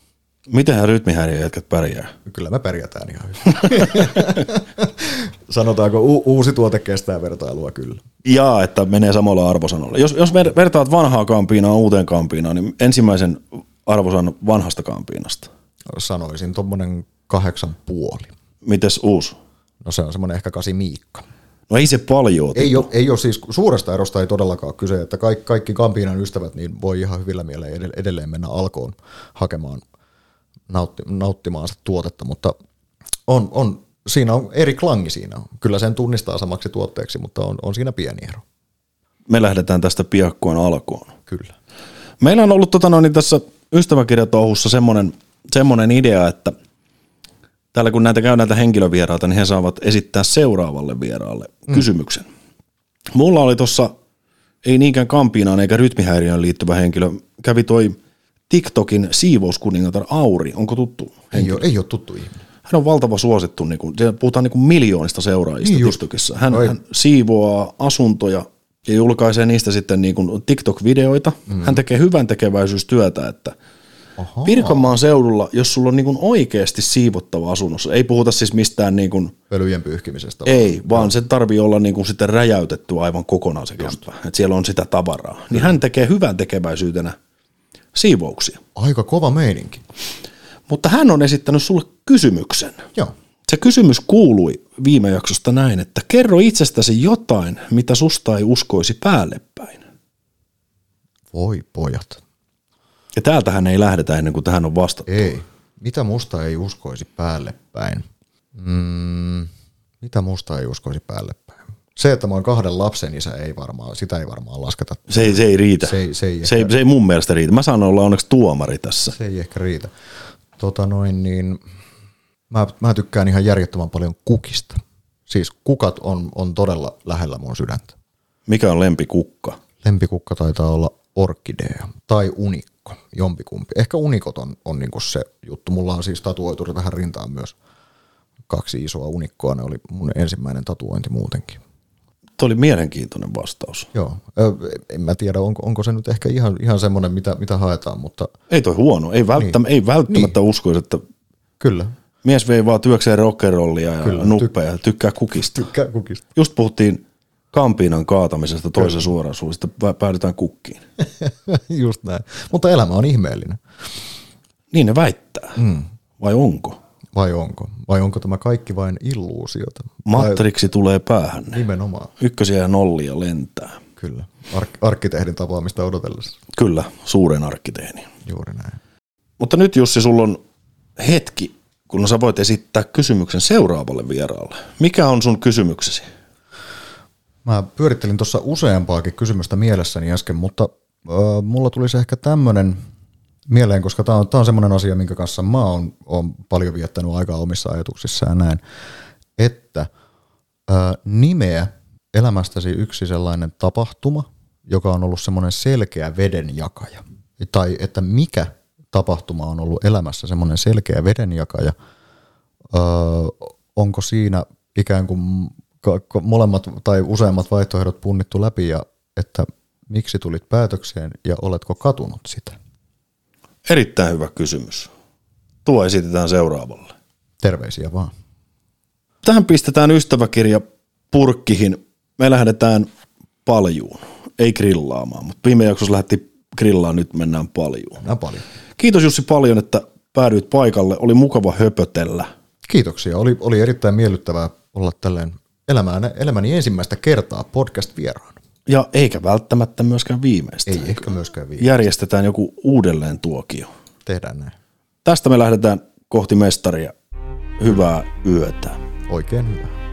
Mitenhän rytmihäiriöjätkät pärjää? kyllä me pärjätään ihan hyvin. Sanotaanko, u- uusi tuote kestää vertailua kyllä. Jaa, että menee samalla arvosanolla. Jos, jos ver, vertaat vanhaa kampiinaa uuteen kampiinaan, niin ensimmäisen arvosan vanhasta kampiinasta. Sanoisin tuommoinen kahdeksan puoli. Mites uusi? No se on semmoinen ehkä kasi miikka. No ei se paljon Ei ole, ei ole siis, suuresta erosta ei todellakaan ole kyse, että kaikki, kaikki Kampiinan ystävät niin voi ihan hyvillä mieleen edell- edelleen mennä alkoon hakemaan nautti, nauttimaansa tuotetta, mutta on, on, siinä on eri klangi siinä. Kyllä sen tunnistaa samaksi tuotteeksi, mutta on, on siinä pieni ero. Me lähdetään tästä piakkoon alkoon. Kyllä. Meillä on ollut tota noin, niin tässä ystäväkirjatouhussa semmoinen, semmoinen idea, että täällä kun näitä käy näitä henkilövieraita, niin he saavat esittää seuraavalle vieraalle mm. kysymyksen. Mulla oli tuossa, ei niinkään kampiinaan eikä rytmihäiriöön liittyvä henkilö, kävi toi TikTokin siivouskuningatar Auri, onko tuttu? Ei ole, ei ole tuttu ihminen. Hän on valtava suosittu, niin kuin, puhutaan niin kuin miljoonista seuraajista Niin. TikTokissa. Hän, Oi. hän siivoaa asuntoja ja julkaisee niistä sitten niin kuin TikTok-videoita. Mm. Hän tekee hyvän tekeväisyystyötä, että Aha. Pirkanmaan seudulla, jos sulla on niin kuin oikeasti siivottava asunnossa, ei puhuta siis mistään niin kuin, Pölyjen pyyhkimisestä. ei, vaan se tarvii olla niin kuin sitten räjäytetty aivan kokonaan se kämppä, että siellä on sitä tavaraa. Niin hän tekee hyvän tekeväisyytenä siivouksia. Aika kova meininki. Mutta hän on esittänyt sulle kysymyksen. Joo. Se kysymys kuului viime jaksosta näin, että kerro itsestäsi jotain, mitä susta ei uskoisi päälle päin. Voi pojat. Ja täältähän ei lähdetä ennen kuin tähän on vastattu. Ei. Mitä musta ei uskoisi päälle päin? Mm, mitä musta ei uskoisi päälle? Se, että mä oon kahden lapsen isä, ei varmaan, sitä ei varmaan lasketa. Se ei, se ei riitä. Se ei- se ei se, ei, se ei mun mielestä riitä. Mä saan olla onneksi tuomari tässä. Se ei ehkä riitä. Tota noin, niin mä, mä tykkään ihan järjettömän paljon kukista. Siis kukat on, on todella lähellä mun sydäntä. Mikä on lempikukka? Lempikukka taitaa olla orkidea tai unikko, jompikumpi. Ehkä unikot on, on niinku se juttu. Mulla on siis tatuoitu tähän rintaan myös kaksi isoa unikkoa. Ne oli mun ensimmäinen tatuointi muutenkin. Tuo oli mielenkiintoinen vastaus. Joo, en mä tiedä, onko, onko se nyt ehkä ihan, ihan semmoinen, mitä, mitä haetaan, mutta Ei toi huono. Ei, välttäm- ei välttämättä niin. uskoisi, että kyllä. mies vei vaan työkseen rockerollia ja Kyllä, nuppeja ja tykkää kukista. Tykkää kukista. Just puhuttiin kampiinan kaatamisesta toisen suorasuudesta, päädytään kukkiin. Just näin. Mutta elämä on ihmeellinen. Niin ne väittää. Mm. Vai onko? Vai onko? Vai onko tämä kaikki vain illuusiota? Matriksi tulee päähän. Nimenomaan, Ykkösiä ja nollia lentää. kyllä. Ark- arkkitehdin tapaamista odotellessa. Kyllä, suuren arkkiteeni. Juuri näin. Mutta nyt Jussi, sulla on hetki, kun sä voit esittää kysymyksen seuraavalle vieraalle. Mikä on sun kysymyksesi? Mä pyörittelin tuossa useampaakin kysymystä mielessäni äsken, mutta äh, mulla tulisi ehkä tämmöinen mieleen, koska tämä on, on semmoinen asia, minkä kanssa mä oon, oon paljon viettänyt aikaa omissa ajatuksissa ja näin, että äh, nimeä elämästäsi yksi sellainen tapahtuma, joka on ollut semmoinen selkeä vedenjakaja. Tai että mikä tapahtuma on ollut elämässä semmoinen selkeä vedenjakaja. Öö, onko siinä ikään kuin molemmat tai useammat vaihtoehdot punnittu läpi ja että miksi tulit päätökseen ja oletko katunut sitä? Erittäin hyvä kysymys. Tuo esitetään seuraavalle. Terveisiä vaan. Tähän pistetään ystäväkirja purkkihin. Me lähdetään paljuun. Ei grillaamaan, mutta viime jaksossa lähti grillaan, nyt mennään paljuun. Nämä paljon. Kiitos Jussi paljon, että päädyit paikalle. Oli mukava höpötellä. Kiitoksia. Oli, oli erittäin miellyttävää olla tälleen elämään, elämäni ensimmäistä kertaa podcast-vieraan. Ja eikä välttämättä myöskään viimeistä. Ei ehkä myöskään vielä. Järjestetään joku uudelleen tuokio. Tehdään näin. Tästä me lähdetään kohti mestaria. Hyvää yötä. Oikein hyvä.